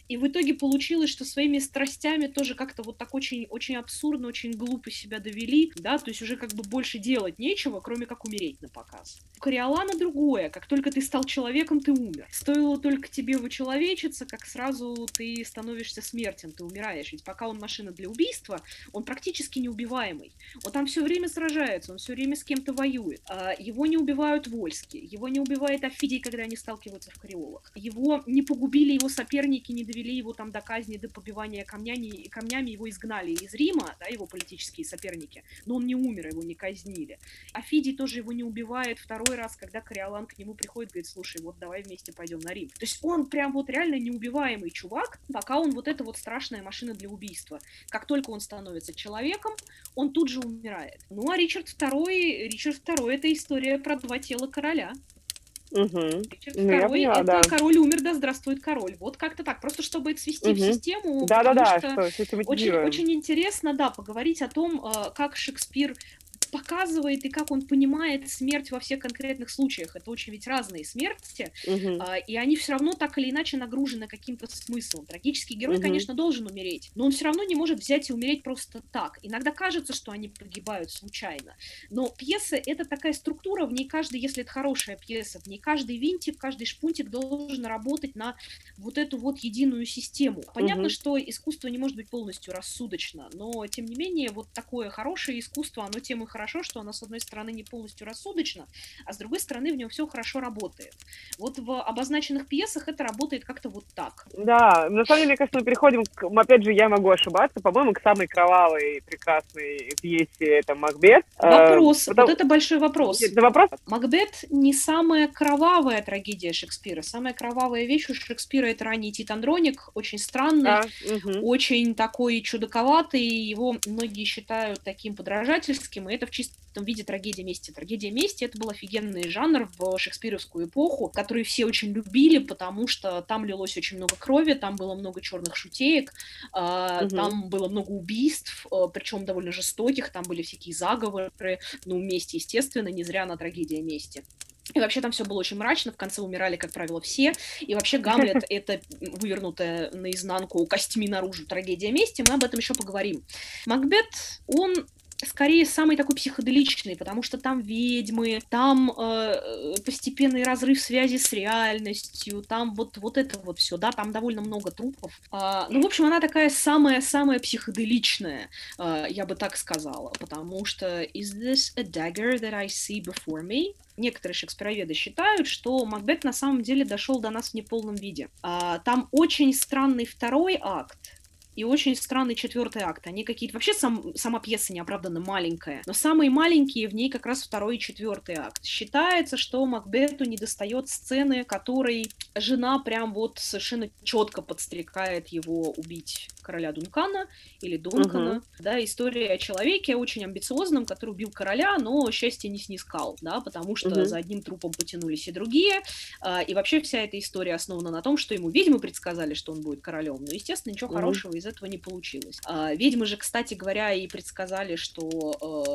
и в итоге получилось, что своими страстями тоже как-то вот так очень, очень абсурдно, очень глупо себя довели, да, то есть уже как бы больше делать нечего, кроме как умереть на показ. У Кориолана другое, как только ты стал человеком, ты умер. Стоило только тебе вычеловечиться, как сразу ты становишься смертен, ты умираешь. Ведь пока он машина для убийства, он практически неубиваемый. Он там все время сражается, он все время с кем-то воюет. А его не убивают вольские, его не убивает Афидий, когда они сталкиваются в Кориолах. Его не погубили его соперники, не довели его там до казни, до побивания камнями, камнями его изгнали из Рима, да, его политические соперники, но он не умер, его не казнили. Афидий тоже его не убивает второй раз, когда Кориолан к нему приходит, говорит, слушай, вот давай вместе пойдем на Рим. То есть он прям вот реально неубиваемый чувак, пока он вот эта вот страшная машина для убийства. Как только он становится человеком, он тут же умирает. Ну а Ричард II, Ричард II это история про два тела короля. Угу. Ричард ну, поняла, это да. король умер, да здравствует король. Вот как-то так, просто чтобы это свести угу. в систему. Да, да, да, что, что очень, очень интересно, да, поговорить о том, э, как Шекспир показывает и как он понимает смерть во всех конкретных случаях. Это очень ведь разные смерти, угу. а, и они все равно так или иначе нагружены каким-то смыслом. Трагический герой, угу. конечно, должен умереть, но он все равно не может взять и умереть просто так. Иногда кажется, что они погибают случайно, но пьеса — это такая структура, в ней каждый, если это хорошая пьеса, в ней каждый винтик, каждый шпунтик должен работать на вот эту вот единую систему. Понятно, угу. что искусство не может быть полностью рассудочно, но тем не менее вот такое хорошее искусство, оно тем и хорошо, хорошо, что оно, с одной стороны, не полностью рассудочно, а с другой стороны, в нем все хорошо работает. Вот в обозначенных пьесах это работает как-то вот так. Да, на самом деле, мне кажется, мы переходим, к, опять же, я могу ошибаться, по-моему, к самой кровавой, прекрасной пьесе, это «Макбет». Вопрос, а, Потому... вот это большой вопрос. Это вопрос? «Макбет» не самая кровавая трагедия Шекспира. Самая кровавая вещь у Шекспира — это ранний Титандроник, очень странный, а, угу. очень такой чудаковатый, его многие считают таким подражательским, и это в чистом виде трагедия мести. Трагедия мести это был офигенный жанр в шекспировскую эпоху, который все очень любили, потому что там лилось очень много крови, там было много черных шутеек, угу. там было много убийств, а, причем довольно жестоких, там были всякие заговоры, ну, мести, естественно, не зря на трагедия мести. И вообще там все было очень мрачно, в конце умирали, как правило, все. И вообще Гамлет — это вывернутая наизнанку костями наружу трагедия мести, мы об этом еще поговорим. Макбет, он скорее самый такой психоделичный, потому что там ведьмы, там э, постепенный разрыв связи с реальностью, там вот, вот это вот все, да, там довольно много трупов. А, ну, в общем, она такая самая-самая психоделичная, э, я бы так сказала, потому что «Is this a dagger that I see before me?» некоторые шекспироведы считают, что Макбет на самом деле дошел до нас в неполном виде. А, там очень странный второй акт, и очень странный четвертый акт. Они какие-то... Вообще сам, сама пьеса неоправданно маленькая, но самые маленькие в ней как раз второй и четвертый акт. Считается, что Макбету не достает сцены, которой жена прям вот совершенно четко подстрекает его убить короля Дункана или Дункана. Угу. Да, история о человеке очень амбициозном, который убил короля, но счастье не снискал, да, потому что угу. за одним трупом потянулись и другие. А, и вообще вся эта история основана на том, что ему ведьмы предсказали, что он будет королем. Но, естественно, ничего угу. хорошего из этого не получилось. А, ведьмы же, кстати говоря, и предсказали, что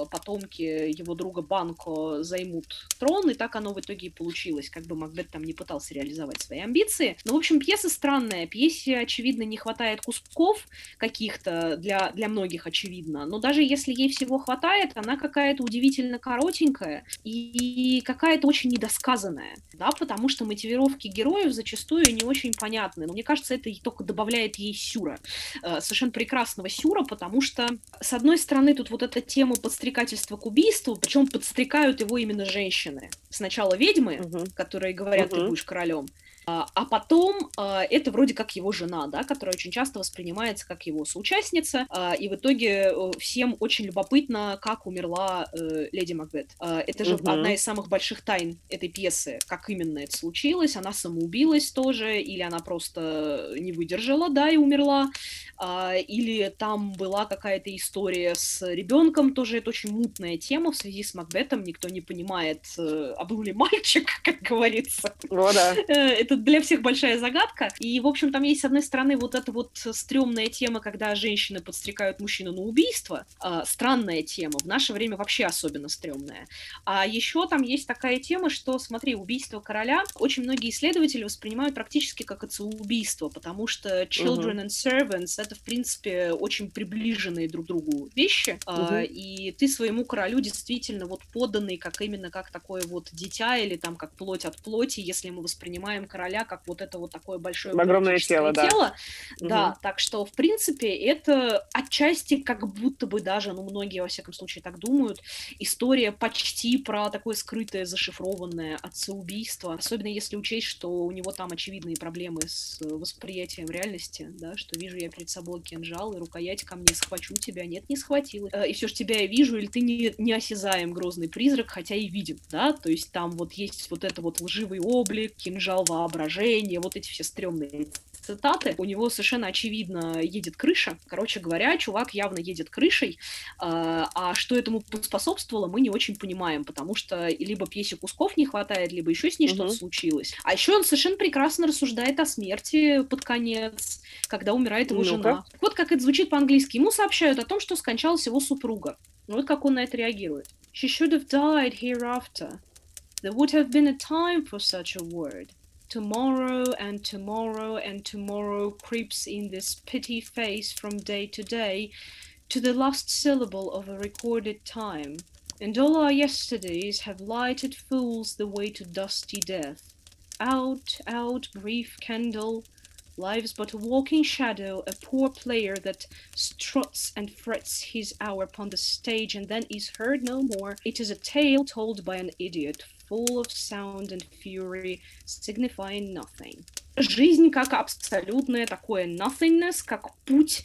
э, потомки его друга Банко займут трон, и так оно в итоге и получилось, как бы Макбет там не пытался реализовать свои амбиции. Но, в общем, пьеса странная, пьесе, очевидно, не хватает кусков каких-то для, для многих, очевидно, но даже если ей всего хватает, она какая-то удивительно коротенькая и какая-то очень недосказанная, да, потому что мотивировки героев зачастую не очень понятны, но мне кажется, это только добавляет ей сюра, совершенно прекрасного сюра, потому что, с одной стороны, тут вот эта тема подстрекательства к убийству, причем подстрекают его именно женщины. Сначала ведьмы, угу. которые говорят, угу. ты будешь королем, а, а потом а, это вроде как его жена, да, которая очень часто воспринимается как его соучастница, а, и в итоге э, всем очень любопытно, как умерла э, леди Макбет. Это же угу. одна из самых больших тайн этой пьесы, как именно это случилось, она самоубилась тоже, или она просто не выдержала, да, и умерла, или там была какая-то история с ребенком, тоже это очень мутная тема в связи с Макбетом, никто не понимает, э, а был ли мальчик, как говорится. О, да. Это для всех большая загадка. И, в общем, там есть, с одной стороны, вот эта вот стрёмная тема, когда женщины подстрекают мужчину на убийство. Э, странная тема. В наше время вообще особенно стрёмная. А еще там есть такая тема, что, смотри, убийство короля очень многие исследователи воспринимают практически как отцеубийство, потому что children uh-huh. and servants — это, в принципе, очень приближенные друг другу вещи. Uh-huh. Э, и ты своему королю действительно вот поданный как именно как такое вот дитя или там как плоть от плоти, если мы воспринимаем короля короля, как вот это вот такое большое огромное тело, да. тело. Угу. Да, так что, в принципе, это отчасти как будто бы даже, ну, многие, во всяком случае, так думают, история почти про такое скрытое, зашифрованное отцеубийство, особенно если учесть, что у него там очевидные проблемы с восприятием реальности, да, что вижу я перед собой кинжал, и рукоять ко мне схвачу тебя, нет, не схватила. Э, и все же тебя я вижу, или ты не, не осязаем грозный призрак, хотя и видим, да, то есть там вот есть вот это вот лживый облик, кинжал воображения, воображение, вот эти все стрёмные цитаты. У него совершенно очевидно едет крыша. Короче говоря, чувак явно едет крышей. А, а что этому способствовало, мы не очень понимаем, потому что либо пьесе кусков не хватает, либо еще с ней угу. что-то случилось. А еще он совершенно прекрасно рассуждает о смерти под конец, когда умирает его ну жена. Вот как это звучит по-английски. Ему сообщают о том, что скончалась его супруга. Вот как он на это реагирует. She should have died hereafter. There would have been a time for such a word. Tomorrow and tomorrow and tomorrow creeps in this petty face from day to day to the last syllable of a recorded time, and all our yesterdays have lighted fools the way to dusty death. Out, out, brief candle, Life's but a walking shadow, a poor player that struts and frets his hour upon the stage and then is heard no more. It is a tale told by an idiot, full of sound and fury, signifying nothing. Жизнь как абсолютное такое nothingness, как путь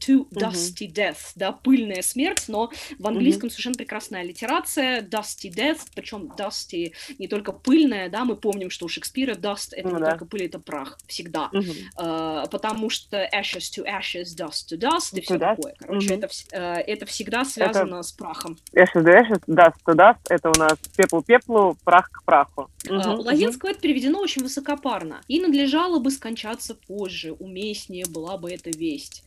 to dusty uh-huh. death, да, пыльная смерть, но в английском uh-huh. совершенно прекрасная литерация, dusty death, причем dusty не только пыльная, да, мы помним, что у Шекспира dust это uh-huh. не только пыль, это прах, всегда, uh-huh. uh, потому что ashes to ashes, dust to dust и все dust. такое, короче, uh-huh. это, uh, это всегда связано это... с прахом. Ashes to ashes, dust to dust, это у нас пепел пеплу, прах к праху. Uh-huh. У Лазинского uh-huh. это переведено очень высокопарно, и надлежало бы скончаться позже, уместнее была бы эта весть,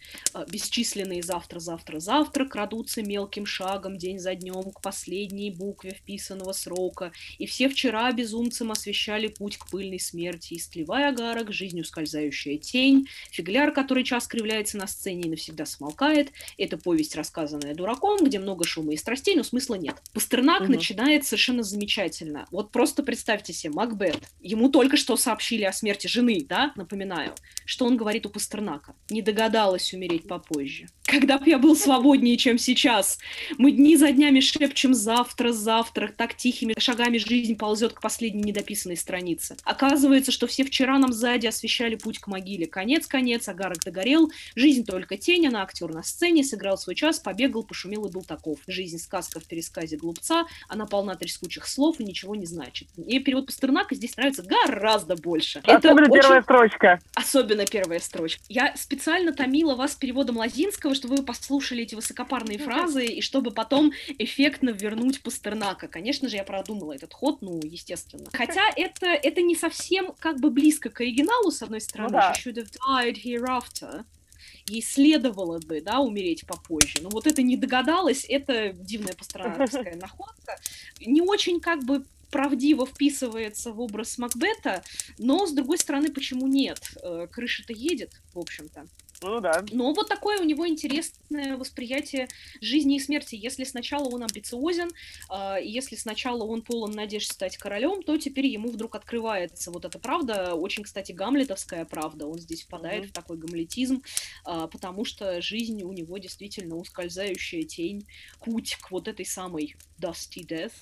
без бесчисленные завтра-завтра-завтра крадутся мелким шагом день за днем к последней букве вписанного срока, и все вчера безумцам освещали путь к пыльной смерти, истлевая агарок, жизнью скользающая тень, фигляр, который час кривляется на сцене и навсегда смолкает, это повесть, рассказанная дураком, где много шума и страстей, но смысла нет. Пастернак угу. начинает совершенно замечательно. Вот просто представьте себе, Макбет, ему только что сообщили о смерти жены, да, напоминаю, что он говорит у Пастернака. Не догадалась умереть по позже. Когда бы я был свободнее, чем сейчас. Мы дни за днями шепчем завтра, завтра, так тихими шагами жизнь ползет к последней недописанной странице. Оказывается, что все вчера нам сзади освещали путь к могиле. Конец, конец, агарок догорел, жизнь только тень, она актер на сцене, сыграл свой час, побегал, пошумел и был таков. Жизнь сказка в пересказе глупца, она полна трескучих слов и ничего не значит. Мне перевод Пастернака здесь нравится гораздо больше. Особенно Это первая очень... строчка. Особенно первая строчка. Я специально томила вас переводом Лазинского, чтобы вы послушали эти высокопарные фразы, и чтобы потом эффектно вернуть Пастернака. Конечно же, я продумала этот ход, ну, естественно. Хотя это, это не совсем как бы близко к оригиналу, с одной стороны. Ну, да. She should have died hereafter. ей следовало бы, да, умереть попозже. Но вот это не догадалась, это дивная пастернаковская находка. Не очень как бы правдиво вписывается в образ Макбета, но, с другой стороны, почему нет? Э, крыша-то едет, в общем-то. Ну да. Но вот такое у него интересное восприятие жизни и смерти. Если сначала он амбициозен, э, если сначала он полон надежд стать королем, то теперь ему вдруг открывается вот эта правда, очень, кстати, гамлетовская правда. Он здесь впадает mm-hmm. в такой гамлетизм, э, потому что жизнь у него действительно ускользающая тень, путь к вот этой самой Dusty Death.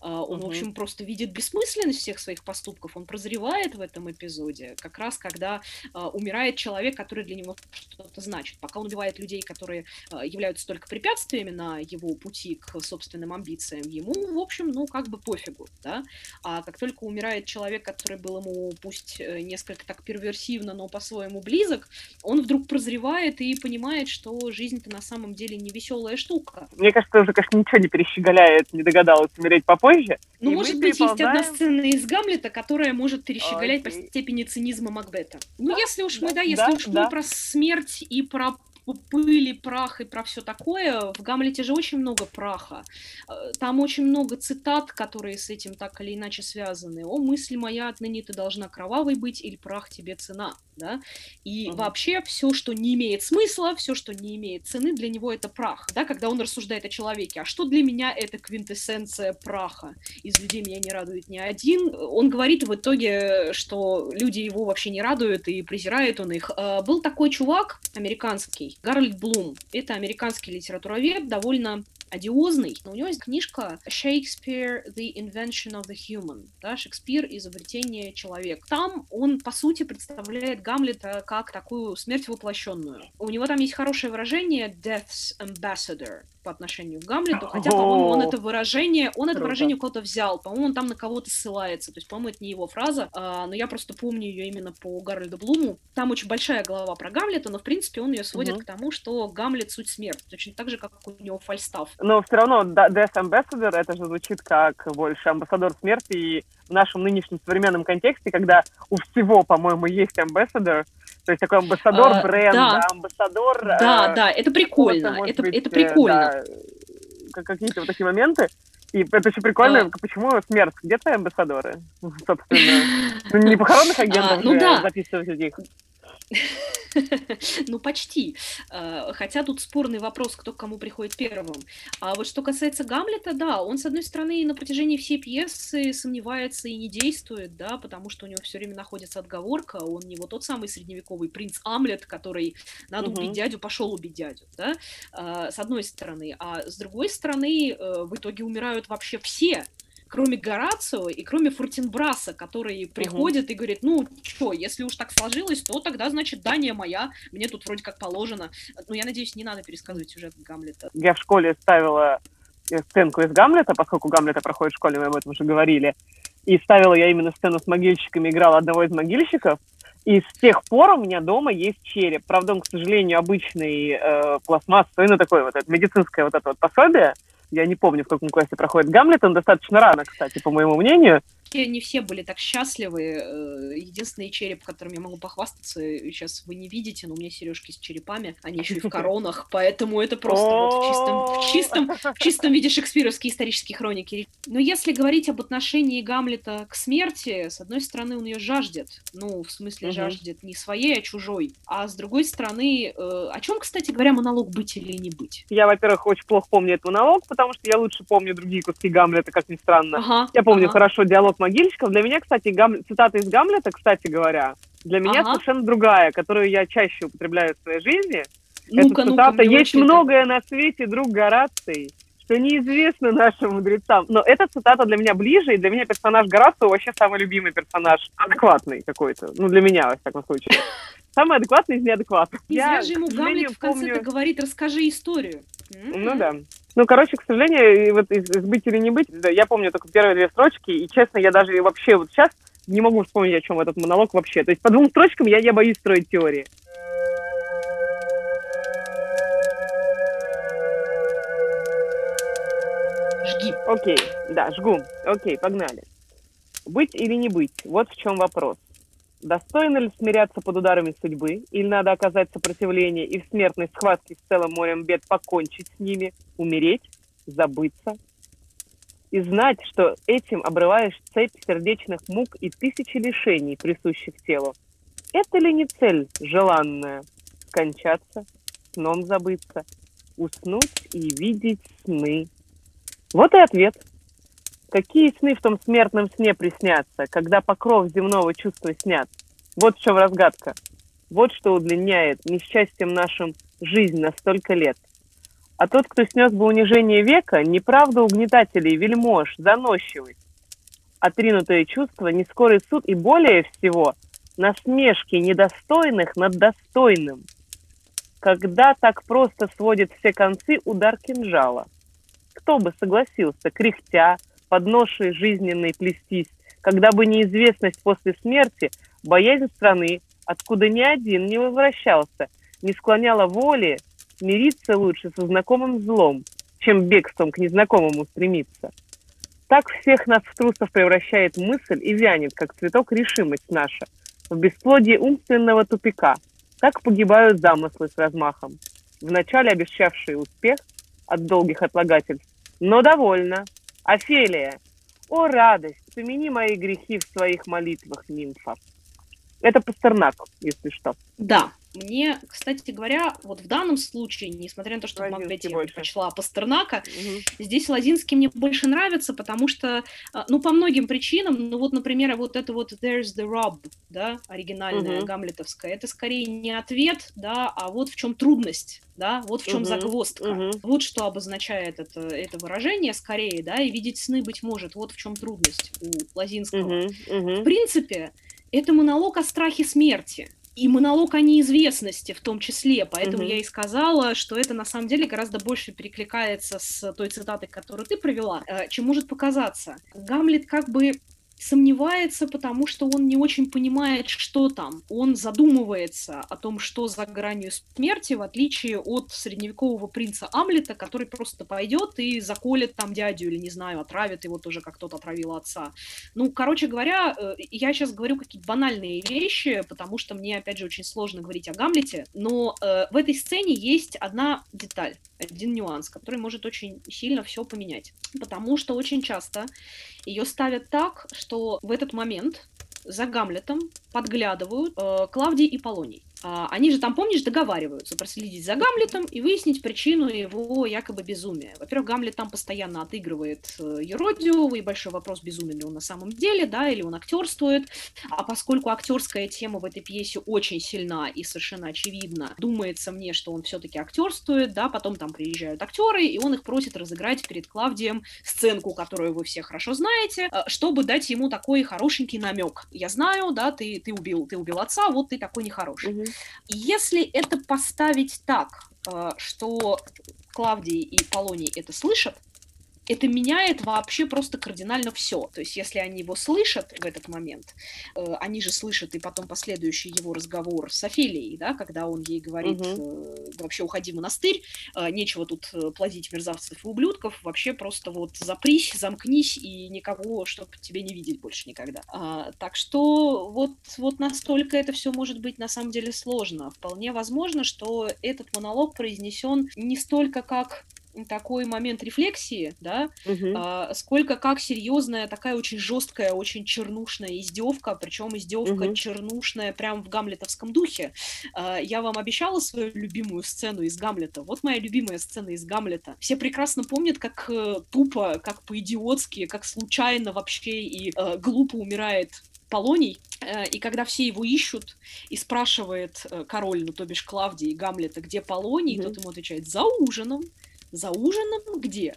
Uh, он, uh-huh. в общем, просто видит бессмысленность всех своих поступков, он прозревает в этом эпизоде, как раз когда uh, умирает человек, который для него что-то значит. Пока он убивает людей, которые uh, являются только препятствиями на его пути к собственным амбициям, ему, в общем, ну, как бы пофигу, да. А как только умирает человек, который был ему, пусть э, несколько так перверсивно, но по-своему близок, он вдруг прозревает и понимает, что жизнь-то на самом деле не веселая штука. Мне кажется, уже, конечно, ничего не перещеголяет не догадалась умереть попозже. Ну, может быть, есть одна сцена из Гамлета, которая может перещеголять по степени цинизма Макбета. Ну, да, если уж да, мы, да, если да, уж да. мы про смерть и про пыль прах и про все такое. В Гамлете же очень много праха. Э, там очень много цитат, которые с этим так или иначе связаны. «О, мысль моя, отныне ты должна кровавой быть, или прах тебе цена». Да? И угу. вообще все, что не имеет смысла, все, что не имеет цены, для него это прах. Да? Когда он рассуждает о человеке. А что для меня это квинтэссенция праха? Из людей меня не радует ни один. Он говорит в итоге, что люди его вообще не радуют и презирает он их. Э, был такой чувак американский, Гарольд Блум. Это американский литературовед, довольно одиозный. Но у него есть книжка «Shakespeare. The Invention of the Human». Да, «Шекспир. Изобретение человека». Там он, по сути, представляет Гамлета как такую смерть воплощенную. У него там есть хорошее выражение «Death's Ambassador», по отношению к Гамлету, хотя, по-моему, он это выражение, он это выражение у кого-то взял, по-моему, он там на кого-то ссылается, то есть, по-моему, это не его фраза, а, но я просто помню ее именно по Гарольду Блуму. Там очень большая глава про Гамлета, но, в принципе, он ее сводит угу. к тому, что Гамлет — суть смерть, точно так же, как у него Фальстаф. Но все равно Death Ambassador, это же звучит как больше амбассадор смерти, и в нашем нынешнем современном контексте, когда у всего, по-моему, есть амбассадор, то есть такой амбассадор а, бренда, да. амбассадор... Да, э, да, это прикольно, это, быть, это прикольно. Да, какие-то вот такие моменты. И это очень прикольно, а... почему смерть? Где твои амбассадоры? Собственно, ну, не похоронных агентов а, ну, да. записывать этих. Ну, почти. А, хотя тут спорный вопрос, кто к кому приходит первым. А вот что касается Гамлета, да, он, с одной стороны, на протяжении всей пьесы сомневается и не действует, да, потому что у него все время находится отговорка, он не вот тот самый средневековый принц Амлет, который надо убить дядю, пошел убить дядю, да, а, с одной стороны. А с другой стороны, э, в итоге умирают вообще все, кроме Горацио и кроме Фортинбраса, который приходит угу. и говорит, ну, что, если уж так сложилось, то тогда, значит, Дания моя, мне тут вроде как положено. Ну, я надеюсь, не надо пересказывать сюжет Гамлета. Я в школе ставила сценку из Гамлета, поскольку Гамлета проходит в школе, мы об этом уже говорили, и ставила я именно сцену с могильщиками, играла одного из могильщиков, и с тех пор у меня дома есть череп. Правда, он, к сожалению, обычный э, пластмассовый, ну, такое вот это медицинское вот это вот пособие, я не помню, в каком классе проходит Гамлет, он достаточно рано, кстати, по моему мнению все, не все были так счастливы. Э, единственный череп, которым я могу похвастаться, сейчас вы не видите, но у меня сережки с черепами, они еще и в коронах, поэтому это просто вот в чистом, в чистом, в чистом виде шекспировские исторические хроники. Но если говорить об отношении Гамлета к смерти, с одной стороны, он ее жаждет, ну, в смысле жаждет не своей, а чужой, а с другой стороны, э, о чем, кстати говоря, монолог быть или не быть? Я, во-первых, очень плохо помню этот монолог, потому что я лучше помню другие куски Гамлета, как ни странно. Ага, я помню ага. хорошо диалог могильщиков. Для меня, кстати, гам... цитата из Гамлета, кстати говоря, для меня ага. совершенно другая, которую я чаще употребляю в своей жизни. Ну-ка, Эта цитата ну «Есть многое на свете, друг Гораций, что неизвестно нашим мудрецам». Но эта цитата для меня ближе, и для меня персонаж Горацио вообще самый любимый персонаж. Адекватный какой-то. Ну, для меня, во всяком случае. Самый адекватный из неадекватных. Не я, же ему Гамлет в конце помню... говорит «расскажи историю». Ну да. Ну, короче, к сожалению, вот из, из «Быть или не быть», да, я помню только первые две строчки, и, честно, я даже вообще вот сейчас не могу вспомнить, о чем этот монолог вообще. То есть по двум строчкам я, я боюсь строить теории. Жги. Окей, да, жгу. Окей, погнали. Быть или не быть? Вот в чем вопрос. Достойно ли смиряться под ударами судьбы, или надо оказать сопротивление и в смертной схватке с целым морем бед покончить с ними, умереть, забыться? И знать, что этим обрываешь цепь сердечных мук и тысячи лишений, присущих телу. Это ли не цель желанная? Скончаться, сном забыться, уснуть и видеть сны. Вот и ответ – Какие сны в том смертном сне приснятся, когда покров земного чувства снят? Вот в чем разгадка. Вот что удлиняет несчастьем нашим жизнь на столько лет. А тот, кто снес бы унижение века, неправда угнетателей, вельмож, заносчивость. Отринутое чувство, нескорый суд и более всего насмешки недостойных над достойным. Когда так просто сводит все концы удар кинжала. Кто бы согласился, кряхтя, под ношей жизненной плестись, когда бы неизвестность после смерти, боязнь страны, откуда ни один не возвращался, не склоняла воли, мириться лучше со знакомым злом, чем бегством к незнакомому стремиться. Так всех нас в трусов превращает мысль и вянет, как цветок решимость наша, в бесплодие умственного тупика. Так погибают замыслы с размахом, вначале обещавшие успех от долгих отлагательств, но довольно, Офелия, о радость, помяни мои грехи в своих молитвах, нимфа. Это Пастернак, если что. Да, мне, кстати говоря, вот в данном случае, несмотря на то, что Лазинский в Макбете я предпочла Пастернака, угу. здесь Лазинский мне больше нравится, потому что, а, ну, по многим причинам, ну, вот, например, вот это вот «There's the rub», да, оригинальная угу. гамлетовская, это скорее не ответ, да, а вот в чем трудность, да, вот в чем угу. загвоздка. Угу. Вот что обозначает это, это выражение скорее, да, и видеть сны, быть может, вот в чем трудность у Лазинского. Угу. Угу. В принципе, это монолог о страхе смерти, и монолог о неизвестности в том числе, поэтому угу. я и сказала, что это на самом деле гораздо больше перекликается с той цитатой, которую ты провела, э, чем может показаться. Гамлет как бы сомневается, потому что он не очень понимает, что там. Он задумывается о том, что за гранью смерти, в отличие от средневекового принца Амлета, который просто пойдет и заколет там дядю или, не знаю, отравит его тоже, как тот отравил отца. Ну, короче говоря, э, я сейчас говорю какие-то банальные вещи, потому что мне, опять же, очень сложно говорить о Гамлете, но э, в этой сцене есть одна деталь, один нюанс, который может очень сильно все поменять. Потому что очень часто ее ставят так, что в этот момент за Гамлетом подглядывают э, Клавдий и Полоний. А, они же там, помнишь, договариваются проследить за Гамлетом и выяснить причину его якобы безумия. Во-первых, Гамлет там постоянно отыгрывает э, Еродию, и большой вопрос, безумен ли он на самом деле, да, или он актерствует. А поскольку актерская тема в этой пьесе очень сильна и совершенно очевидно, думается мне, что он все-таки актерствует, да, потом там приезжают актеры, и он их просит разыграть перед Клавдием сценку, которую вы все хорошо знаете, э, чтобы дать ему такой хорошенький намек. Я знаю, да, ты, ты убил, ты убил отца, вот ты такой нехороший. Mm-hmm. Если это поставить так, э, что Клавдий и Полоний это слышат, это меняет вообще просто кардинально все. То есть, если они его слышат в этот момент, э, они же слышат и потом последующий его разговор с Офелией, да, когда он ей говорит, угу. э, вообще уходи в монастырь, э, нечего тут э, плодить мерзавцев и ублюдков, вообще просто вот запрись, замкнись и никого, чтобы тебе не видеть больше никогда. А, так что вот, вот настолько это все может быть на самом деле сложно. Вполне возможно, что этот монолог произнесен не столько как такой момент рефлексии, да, угу. а, сколько как серьезная такая очень жесткая, очень чернушная издевка, причем издевка угу. чернушная прям в гамлетовском духе. А, я вам обещала свою любимую сцену из Гамлета. Вот моя любимая сцена из Гамлета. Все прекрасно помнят, как э, тупо, как по-идиотски, как случайно вообще и э, глупо умирает Полоний, э, и когда все его ищут, и спрашивает э, король, ну, то бишь Клавдий Гамлета, где Полоний, mm-hmm. тот ему отвечает, за ужином. За ужином где?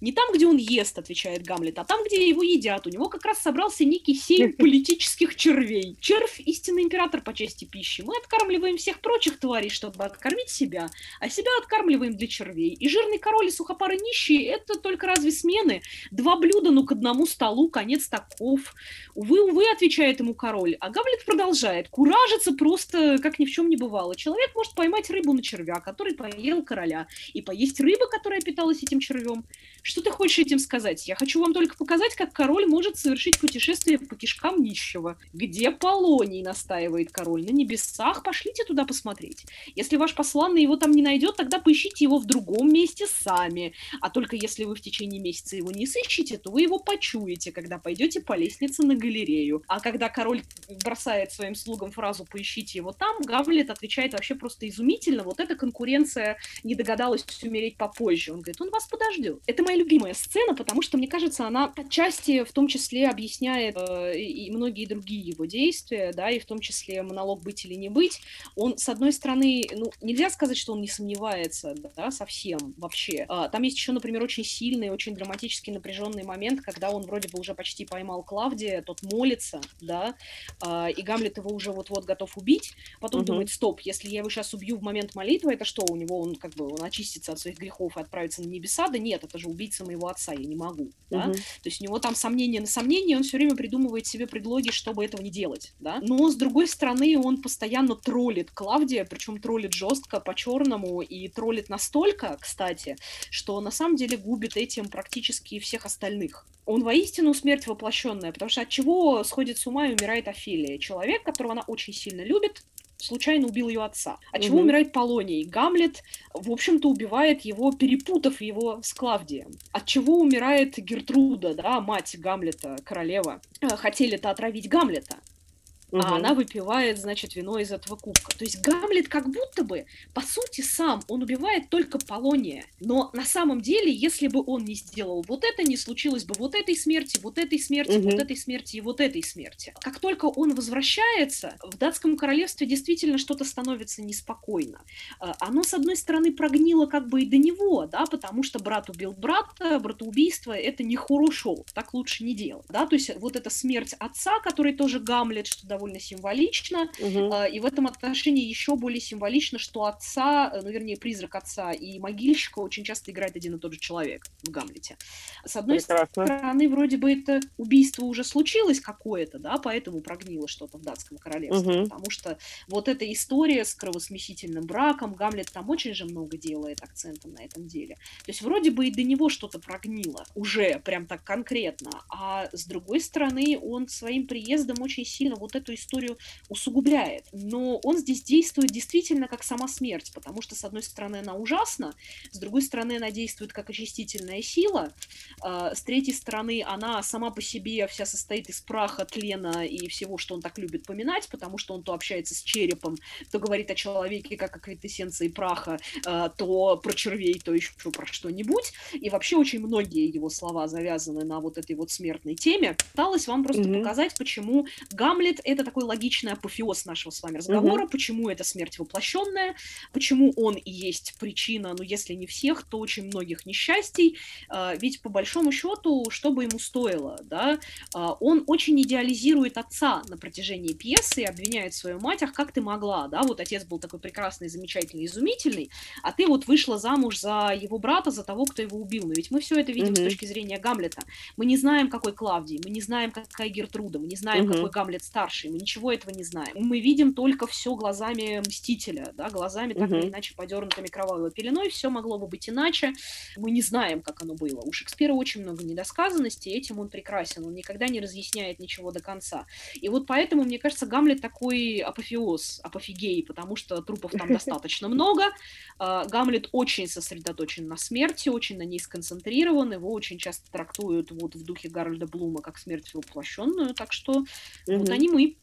Не там, где он ест, отвечает Гамлет, а там, где его едят. У него как раз собрался некий семь политических червей. Червь – истинный император по части пищи. Мы откармливаем всех прочих тварей, чтобы откормить себя, а себя откармливаем для червей. И жирный король и сухопары нищие – это только разве смены? Два блюда, ну, к одному столу, конец таков. Увы, увы, отвечает ему король. А Гамлет продолжает. Куражится просто, как ни в чем не бывало. Человек может поймать рыбу на червя, который поел короля, и поесть рыбу, которая питалась этим червем Что ты хочешь этим сказать? Я хочу вам только показать, как король может совершить путешествие по кишкам нищего. Где Полоний, настаивает король? На небесах? Пошлите туда посмотреть. Если ваш посланный его там не найдет, тогда поищите его в другом месте сами. А только если вы в течение месяца его не сыщете, то вы его почуете, когда пойдете по лестнице на галерею. А когда король бросает своим слугам фразу «поищите его там», Гамлет отвечает вообще просто изумительно. Вот эта конкуренция не догадалась умереть попозже. Он говорит, он вас подождет. Это моя любимая сцена, потому что, мне кажется, она отчасти в том числе объясняет э, и многие другие его действия, да, и в том числе монолог «быть или не быть». Он, с одной стороны, ну, нельзя сказать, что он не сомневается, да, совсем вообще. А, там есть еще, например, очень сильный, очень драматически напряженный момент, когда он вроде бы уже почти поймал Клавдия, тот молится, да, а, и Гамлет его уже вот-вот готов убить, потом угу. думает, стоп, если я его сейчас убью в момент молитвы, это что, у него он как бы он очистится от своих грехов и отправится на небеса? Да нет, это же убийца моего отца, я не могу, да? Угу. То есть у него там сомнения на сомнения, он все время придумывает себе предлоги, чтобы этого не делать, да? Но, с другой стороны, он постоянно троллит Клавдия, причем троллит жестко, по-черному, и троллит настолько, кстати, что на самом деле губит этим практически всех остальных он воистину смерть воплощенная, потому что от чего сходит с ума и умирает Офелия? Человек, которого она очень сильно любит, случайно убил ее отца. От чего умирает Полоний? Гамлет, в общем-то, убивает его, перепутав его с Клавдием. От чего умирает Гертруда, да, мать Гамлета, королева? Э, хотели-то отравить Гамлета угу. а она выпивает, значит, вино из этого кубка. То есть Гамлет как будто бы, по сути, сам, он убивает только Полония. Но на самом деле, если бы он не сделал вот это, не случилось бы вот этой смерти, вот этой смерти, угу. вот этой смерти и вот этой смерти. Как только он возвращается, в датском королевстве действительно что-то становится неспокойно. А, оно, с одной стороны, прогнило как бы и до него, да, потому что брат убил брата, братоубийство — это не хорошо, так лучше не делать, да, то есть вот эта смерть отца, который тоже Гамлет, что довольно символично. Угу. И в этом отношении еще более символично, что отца, э, ну, вернее, призрак отца и могильщика очень часто играет один и тот же человек в Гамлете. С одной Прекрасно. стороны, вроде бы это убийство уже случилось какое-то, да, поэтому прогнило что-то в датском королевстве, угу. потому что вот эта история с кровосмесительным браком, Гамлет там очень же много делает акцентом на этом деле. То есть вроде бы и до него что-то прогнило уже прям так конкретно, а с другой стороны, он своим приездом очень сильно вот эту историю усугубляет. Но он здесь действует действительно как сама смерть, потому что, с одной стороны, она ужасна, с другой стороны, она действует как очистительная сила, э, с третьей стороны, она сама по себе вся состоит из праха, тлена и всего, что он так любит поминать, потому что он то общается с черепом, то говорит о человеке как о квинтэссенции праха, э, то про червей, то еще про что-нибудь. И вообще очень многие его слова завязаны на вот этой вот смертной теме. Пыталась вам просто mm-hmm. показать, почему Гамлет это такой логичный апофеоз нашего с вами разговора, угу. почему это смерть воплощенная, почему он и есть причина, ну, если не всех, то очень многих несчастий, а, ведь по большому счету, что бы ему стоило, да, а, он очень идеализирует отца на протяжении пьесы и обвиняет свою мать, ах, как ты могла, да, вот отец был такой прекрасный, замечательный, изумительный, а ты вот вышла замуж за его брата, за того, кто его убил, но ведь мы все это видим угу. с точки зрения Гамлета, мы не знаем, какой Клавдий, мы не знаем, какая Гертруда, мы не знаем, угу. какой Гамлет старший, старший, мы ничего этого не знаем. Мы видим только все глазами Мстителя, да, глазами так или иначе подернутыми кровавой пеленой, все могло бы быть иначе. Мы не знаем, как оно было. У Шекспира очень много недосказанностей, этим он прекрасен, он никогда не разъясняет ничего до конца. И вот поэтому, мне кажется, Гамлет такой апофеоз, апофигей, потому что трупов там достаточно много. А, Гамлет очень сосредоточен на смерти, очень на ней сконцентрирован, его очень часто трактуют вот в духе Гарольда Блума как смерть воплощенную, так что вот они мы.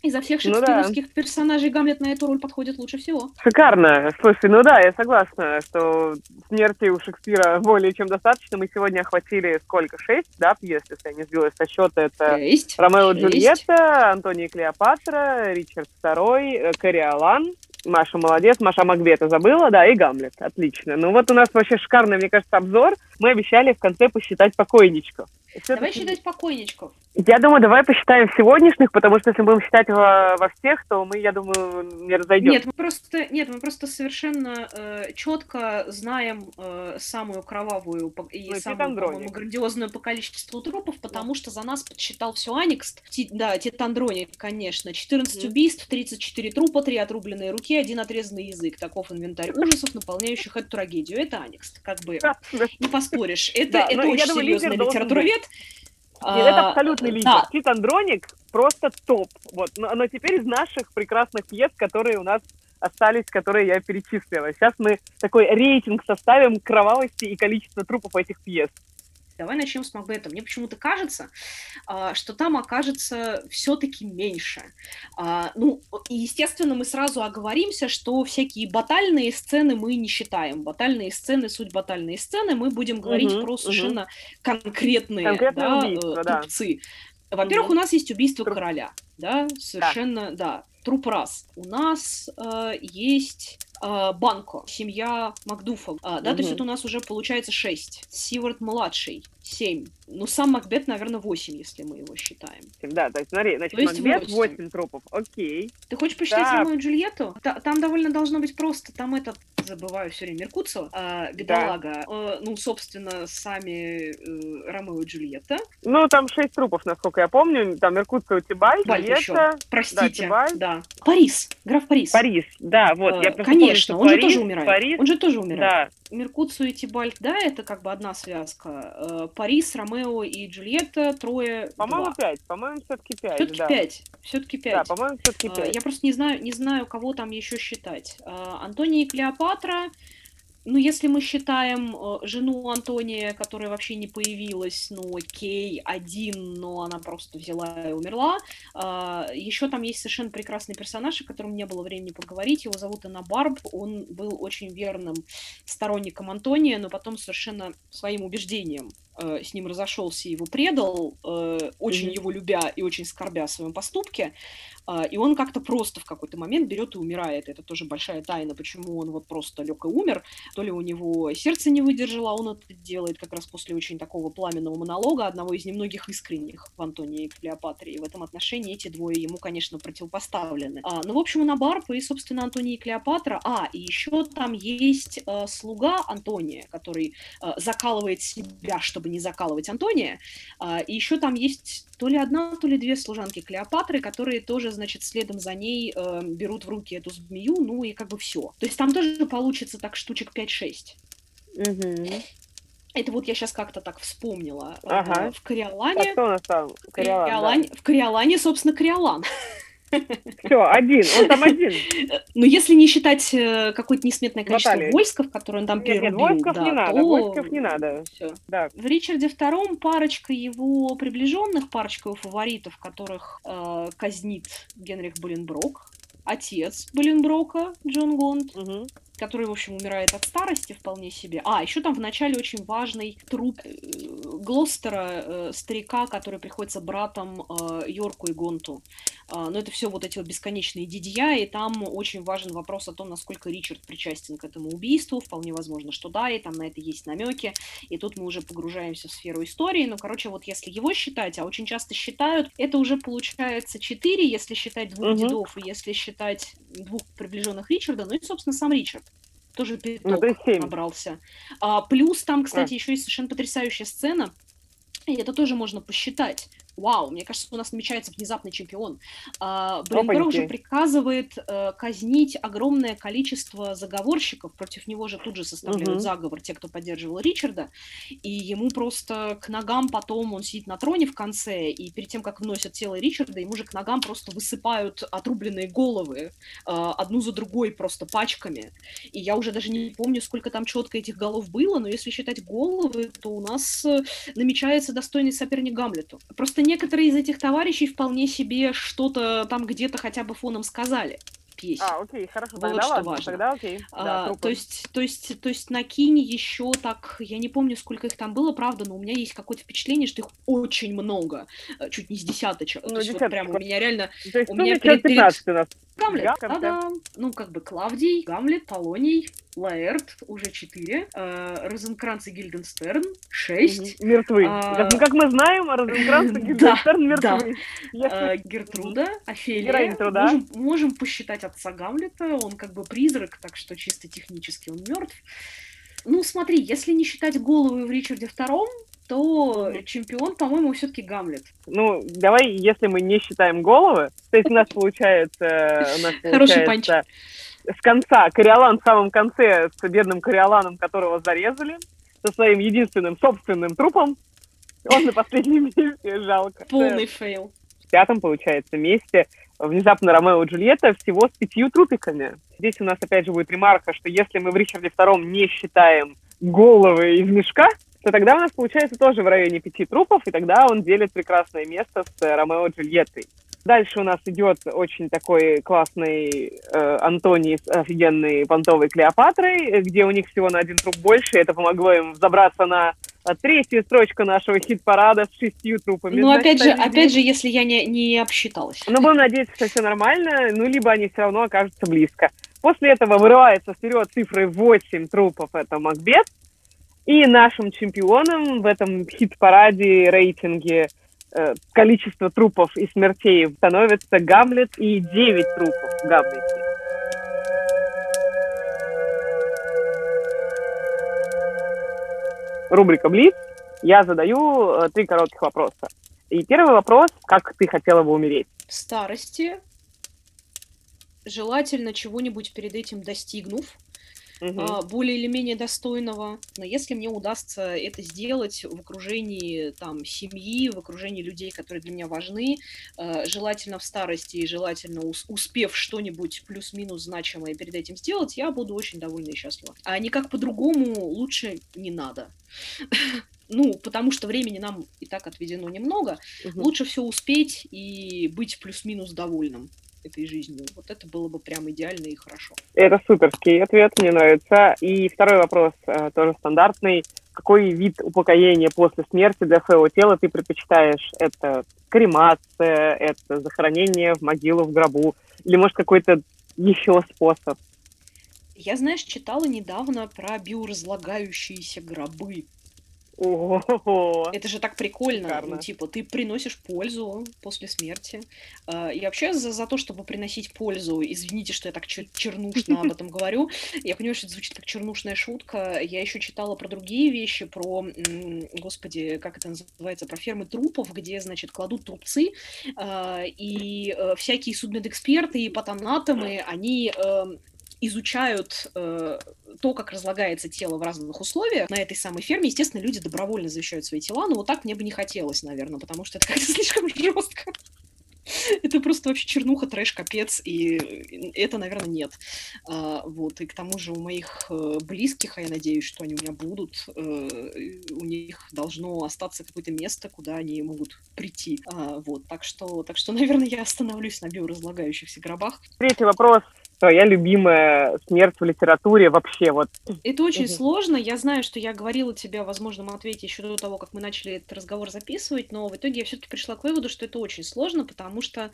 Изо всех шекспировских ну, да. персонажей Гамлет на эту роль подходит лучше всего. Шикарно. Слушай, ну да, я согласна, что смерти у Шекспира более чем достаточно. Мы сегодня охватили сколько? Шесть, да, пьес, если я не сбилась со счета. Это Шесть. Ромео и Джульетта, Антония и Клеопатра, Ричард II, э, Кориолан, Маша молодец, Маша Магбета забыла, да, и Гамлет, отлично. Ну вот у нас вообще шикарный, мне кажется, обзор. Мы обещали в конце посчитать покойничков. Давай считать покойничков. Я думаю, давай посчитаем сегодняшних, потому что если мы будем считать во, во всех, то мы, я думаю, не разойдем. Нет, мы просто, нет, мы просто совершенно э, четко знаем э, самую кровавую и ну, самую, по-моему, грандиозную по количеству трупов, потому что за нас подсчитал все Аникс. Ти, да, Титандроник, конечно. 14 mm-hmm. убийств, 34 трупа, 3 отрубленные руки, один отрезанный язык. Таков инвентарь ужасов, наполняющих эту трагедию. Это Аникс, как бы не поспоришь. Это, это очень серьезный литературовед. Нет, это а, абсолютный лидер. Да. Тит Андроник просто топ. Вот. Но, но теперь из наших прекрасных пьес, которые у нас остались, которые я перечислила. Сейчас мы такой рейтинг составим кровавости и количества трупов этих пьес. Давай начнем с Макбета. Мне почему-то кажется, а, что там окажется все-таки меньше. А, ну, естественно, мы сразу оговоримся, что всякие батальные сцены мы не считаем. Батальные сцены, суть батальные сцены, мы будем говорить угу, про совершенно угу. конкретные, конкретные да, убийства, да. трупцы. Во-первых, угу. у нас есть убийство Труп. короля, да, совершенно, да, да труп раз. У нас э, есть э, Банко, семья Макдуфов, э, да, угу. то есть это у нас уже получается 6. Сивард младший, 7. Ну, сам Макбет, наверное, 8, если мы его считаем. Да, то есть, смотри, значит, то есть Макбет 8. 8 трупов, окей. Ты хочешь посчитать да. Ромео и Джульетту? Та, там довольно должно быть просто, там этот, забываю все время, Меркуцо, э, бедолага, да. э, ну, собственно, сами э, Ромео и Джульетта. Ну, там 6 трупов, насколько я помню, там Меркуцо, Тибаль, Джульетта. Простите, да, да. Парис, граф Парис. Парис, да, вот. Э, я конечно, помню, он Парис, же тоже умирает. Парис, он же тоже умирает. Да. Меркуцу и Тибальт, да, это как бы одна связка. Э, Парис, Ромео и Джульетта, трое, По-моему, пять. По-моему, все-таки пять. Все-таки да. пять. Все-таки пять. Да, по-моему, все-таки э, пять. Я просто не знаю, не знаю, кого там еще считать. Антония и Клеопатра, ну, если мы считаем э, жену Антония, которая вообще не появилась, ну, окей, один, но она просто взяла и умерла. Э, еще там есть совершенно прекрасный персонаж, о котором не было времени поговорить. Его зовут Анна Барб. Он был очень верным сторонником Антония, но потом совершенно своим убеждением э, с ним разошелся и его предал, э, очень mm-hmm. его любя и очень скорбя о своем поступке. А, и он как-то просто в какой-то момент берет и умирает. Это тоже большая тайна, почему он вот просто лег и умер. То ли у него сердце не выдержало, он это делает как раз после очень такого пламенного монолога, одного из немногих искренних в Антонии и Клеопатре. И в этом отношении эти двое ему, конечно, противопоставлены. А, ну, в общем, он Абарп и, собственно, Антония и Клеопатра. А, и еще там есть э, слуга Антония, который э, закалывает себя, чтобы не закалывать Антония. Э, и еще там есть то ли одна, то ли две служанки Клеопатры, которые тоже значит, следом за ней э, берут в руки эту змею, ну и как бы все. То есть там тоже получится так штучек 5-6. Угу. Это вот я сейчас как-то так вспомнила. Э, ага. В Кориолане... А кто у нас там? Кориолан, Кориолане, да. В Кориолане, собственно, Кориолан. Все, один, он там один. Ну, если не считать э, какое-то несметное количество Баталии. войсков, которые он там нет, перерубил, нет, войсков да, не надо, то... войсков не надо. Все. Да. В Ричарде II парочка его приближенных, парочка его фаворитов, которых э, казнит Генрих Буленброк, отец Буленброка, Джон Гонд, угу который, в общем, умирает от старости вполне себе. А, еще там в начале очень важный труп э, Глостера, э, старика, который приходится братом э, Йорку и Гонту. А, но это все вот эти вот бесконечные дидья, и там очень важен вопрос о том, насколько Ричард причастен к этому убийству. Вполне возможно, что да, и там на это есть намеки. И тут мы уже погружаемся в сферу истории. Но, короче, вот если его считать, а очень часто считают, это уже получается 4, если считать двух угу. дедов, и если считать двух приближенных Ричарда, ну и, собственно, сам Ричард тоже пяток ну, набрался. А, плюс там, кстати, а. еще есть совершенно потрясающая сцена, и это тоже можно посчитать вау, мне кажется, у нас намечается внезапный чемпион. А, Брейнберг же приказывает э, казнить огромное количество заговорщиков, против него же тут же составляют угу. заговор те, кто поддерживал Ричарда, и ему просто к ногам потом, он сидит на троне в конце, и перед тем, как вносят тело Ричарда, ему же к ногам просто высыпают отрубленные головы, э, одну за другой просто пачками, и я уже даже не помню, сколько там четко этих голов было, но если считать головы, то у нас э, намечается достойный соперник Гамлету. Просто некоторые из этих товарищей вполне себе что-то там где-то хотя бы фоном сказали песен. А, окей, хорошо, вот тогда что ладно, важно. тогда окей. А, да, то, есть, то, есть, то есть на Кине еще так, я не помню, сколько их там было, правда, но у меня есть какое-то впечатление, что их очень много, э, чуть не с десяточек. Ну, то есть вот прям у меня реально... То есть, у меня перед, 15 перед... у нас Гамлет, да-да. Ну, как бы Клавдий, Гамлет, Полоний, Лаэрт, уже четыре, э, Розенкранц и Гильденстерн, шесть. Мертвы. А... Ну, как мы знаем, Розенкранц и Гильденстерн мертвы. Да. Э, Гертруда, Офелия. Можем, можем посчитать отца Гамлета, он как бы призрак, так что чисто технически он мертв. Ну, смотри, если не считать головы в Ричарде Втором, то чемпион, по-моему, все-таки Гамлет. Ну, давай, если мы не считаем головы, то есть у нас получается... У нас Хороший punch. С конца, Кориолан в самом конце с бедным Кориоланом, которого зарезали, со своим единственным собственным трупом. Он на последнем месте, жалко. Полный fail. В пятом, получается, месте внезапно Ромео и Джульетта всего с пятью трупиками. Здесь у нас опять же будет ремарка, что если мы в Ричарде Втором не считаем головы из мешка, то тогда у нас получается тоже в районе пяти трупов, и тогда он делит прекрасное место с э, Ромео и Джульеттой. Дальше у нас идет очень такой классный э, Антоний с офигенной понтовой Клеопатрой, где у них всего на один труп больше. Это помогло им забраться на э, третью строчку нашего хит-парада с шестью трупами. Ну, опять же, опять же, если я не, не обсчиталась. Ну, будем надеяться, что все нормально, ну, либо они все равно окажутся близко. После этого вырывается вперед цифрой 8 трупов, это Макбет, и нашим чемпионом в этом хит-параде, рейтинге э, количество трупов и смертей становится Гамлет и 9 трупов в Гамлете. Рубрика Блиц. Я задаю э, три коротких вопроса. И первый вопрос, как ты хотела бы умереть? В старости, желательно чего-нибудь перед этим достигнув, угу. более или менее достойного. Но если мне удастся это сделать в окружении там семьи, в окружении людей, которые для меня важны, а, желательно в старости и желательно успев что-нибудь плюс-минус значимое перед этим сделать, я буду очень довольна и счастлива. А никак по-другому лучше не надо. ну, потому что времени нам и так отведено немного, угу. лучше все успеть и быть плюс-минус довольным этой жизнью. Вот это было бы прям идеально и хорошо. Это суперский ответ, мне нравится. И второй вопрос, э, тоже стандартный. Какой вид упокоения после смерти для своего тела ты предпочитаешь? Это кремация, это захоронение в могилу, в гробу? Или, может, какой-то еще способ? Я, знаешь, читала недавно про биоразлагающиеся гробы. Ого. Это же так прикольно. Шикарно. Ну, типа, ты приносишь пользу после смерти. А, и вообще за, за то, чтобы приносить пользу, извините, что я так чернушно об этом говорю, я понимаю, что это звучит как чернушная шутка. Я еще читала про другие вещи, про, господи, как это называется, про фермы трупов, где, значит, кладут трупцы, а, и э, всякие судмедэксперты и патанатомы, они эм, изучают э, то, как разлагается тело в разных условиях на этой самой ферме, естественно, люди добровольно завещают свои тела, но вот так мне бы не хотелось, наверное, потому что это как-то слишком жестко. Это просто вообще чернуха, трэш, капец, и это, наверное, нет. А, вот, и к тому же у моих э, близких, а я надеюсь, что они у меня будут, э, у них должно остаться какое-то место, куда они могут прийти. А, вот, так что, так что, наверное, я остановлюсь на биоразлагающихся гробах. Третий вопрос твоя любимая смерть в литературе вообще? Вот. Это очень угу. сложно. Я знаю, что я говорила тебе о возможном ответе еще до того, как мы начали этот разговор записывать, но в итоге я все-таки пришла к выводу, что это очень сложно, потому что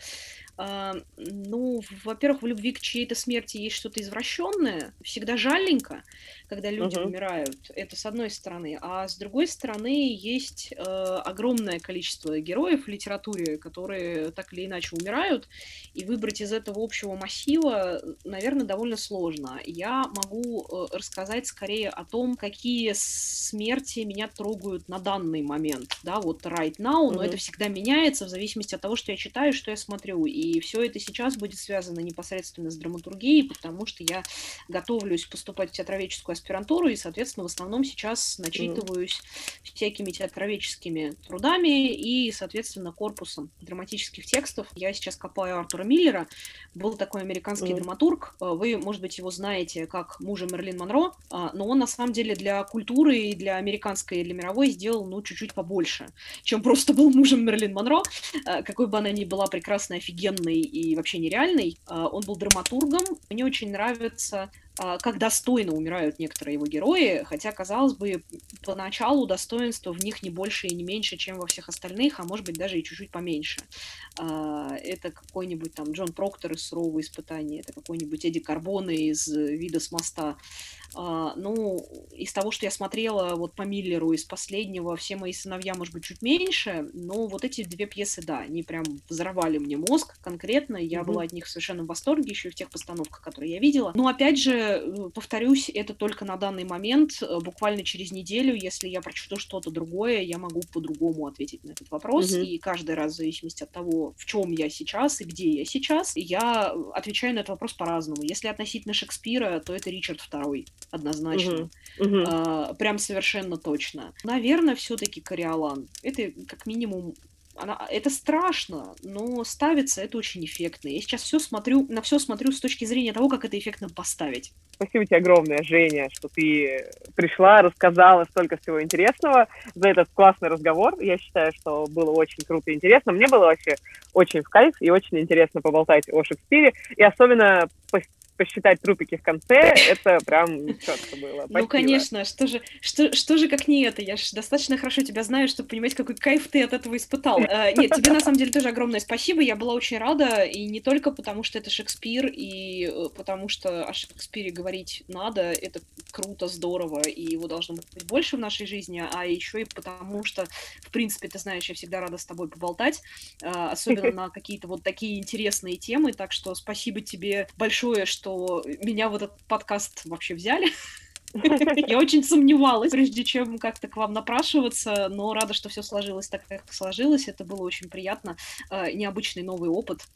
ну, во-первых, в любви к чьей-то смерти есть что-то извращенное, всегда жаленько, когда люди uh-huh. умирают. Это с одной стороны. А с другой стороны, есть э, огромное количество героев в литературе, которые так или иначе умирают, и выбрать из этого общего массива, наверное, довольно сложно. Я могу э, рассказать скорее о том, какие смерти меня трогают на данный момент, да, вот right now, но это всегда меняется в зависимости от того, что я читаю, что я смотрю, и и все это сейчас будет связано непосредственно с драматургией, потому что я готовлюсь поступать в театроведческую аспирантуру, и, соответственно, в основном сейчас начитываюсь mm. всякими театроведческими трудами и, соответственно, корпусом драматических текстов. Я сейчас копаю Артура Миллера. Был такой американский mm. драматург. Э, вы, может быть, его знаете как мужа Мерлин Монро, а, но он, на самом деле, для культуры и для американской, и для мировой сделал, ну, чуть-чуть побольше, чем просто был мужем Мерлин Монро. Э, какой бы она ни была прекрасная, офигенная неожиданный и вообще нереальный. А, он был драматургом. Мне очень нравится а, как достойно умирают некоторые его герои, хотя, казалось бы, поначалу достоинства в них не больше и не меньше, чем во всех остальных, а может быть даже и чуть-чуть поменьше. А, это какой-нибудь там Джон Проктор из «Сурового испытания», это какой-нибудь Эдди Карбоне из «Вида с моста». А, ну, из того, что я смотрела вот по Миллеру из последнего, все мои сыновья, может быть, чуть меньше, но вот эти две пьесы, да, они прям взорвали мне мозг конкретно, я mm-hmm. была от них совершенно в восторге, еще и в тех постановках, которые я видела. Но, опять же, э, повторюсь, это только на данный момент, э, буквально через неделю, если я прочту что-то другое, я могу по-другому ответить на этот вопрос, mm-hmm. и каждый раз, в зависимости от того, в чем я сейчас и где я сейчас, я отвечаю на этот вопрос по-разному. Если относительно Шекспира, то это Ричард II однозначно. Угу. Угу. А, прям совершенно точно. Наверное, все-таки Кориолан. Это как минимум она, это страшно, но ставится это очень эффектно. Я сейчас все смотрю, на все смотрю с точки зрения того, как это эффектно поставить. Спасибо тебе огромное, Женя, что ты пришла, рассказала столько всего интересного за этот классный разговор. Я считаю, что было очень круто и интересно. Мне было вообще очень в кайф и очень интересно поболтать о Шекспире. И особенно посчитать трупики в конце, это прям четко было. Спасибо. Ну, конечно, что же, что, что же как не это? Я же достаточно хорошо тебя знаю, чтобы понимать, какой кайф ты от этого испытал. Э, нет, тебе на самом деле тоже огромное спасибо, я была очень рада, и не только потому, что это Шекспир, и э, потому что о Шекспире говорить надо, это круто, здорово, и его должно быть больше в нашей жизни, а еще и потому, что, в принципе, ты знаешь, я всегда рада с тобой поболтать, э, особенно на какие-то вот такие интересные темы, так что спасибо тебе большое, что что меня в этот подкаст вообще взяли. Я очень сомневалась, прежде чем как-то к вам напрашиваться, но рада, что все сложилось так, как сложилось. Это было очень приятно. Э, необычный новый опыт.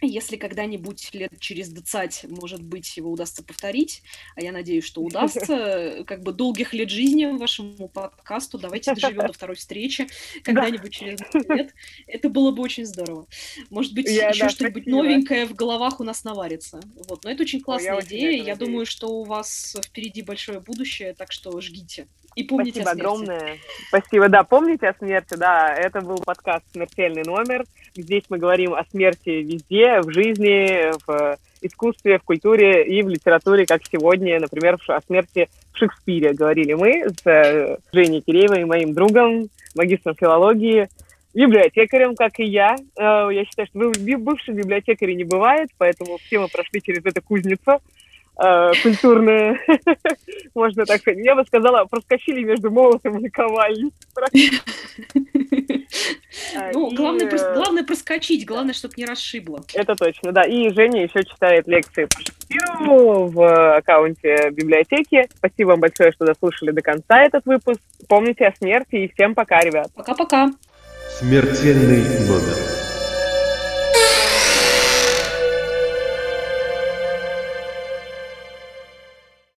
Если когда-нибудь лет через 20, может быть, его удастся повторить, а я надеюсь, что удастся, как бы долгих лет жизни вашему подкасту, давайте доживем до второй встречи когда-нибудь через лет. Это было бы очень здорово. Может быть, я, еще да, что-нибудь спасибо. новенькое в головах у нас наварится. Вот. Но это очень классная Ой, идея. Я, я думаю, что у вас впереди большое будущее, так что жгите. И помните Спасибо огромное. Спасибо, да, помните о смерти, да, это был подкаст «Смертельный номер». Здесь мы говорим о смерти везде, в жизни, в искусстве, в культуре и в литературе, как сегодня, например, о смерти в Шекспире говорили мы с э, Женей Киреевой, моим другом, магистром филологии, библиотекарем, как и я. Э, я считаю, что бывших библиотекарей не бывает, поэтому все мы прошли через эту кузницу э, культурные, можно так сказать. Я бы сказала, проскочили между молотом и ковальней. Ну, главное, главное проскочить, главное, чтобы не расшибло. Это точно, да. И Женя еще читает лекции по Шекспиру в аккаунте библиотеки. Спасибо вам большое, что дослушали до конца этот выпуск. Помните о смерти и всем пока, ребят. Пока-пока. Смертельный номер.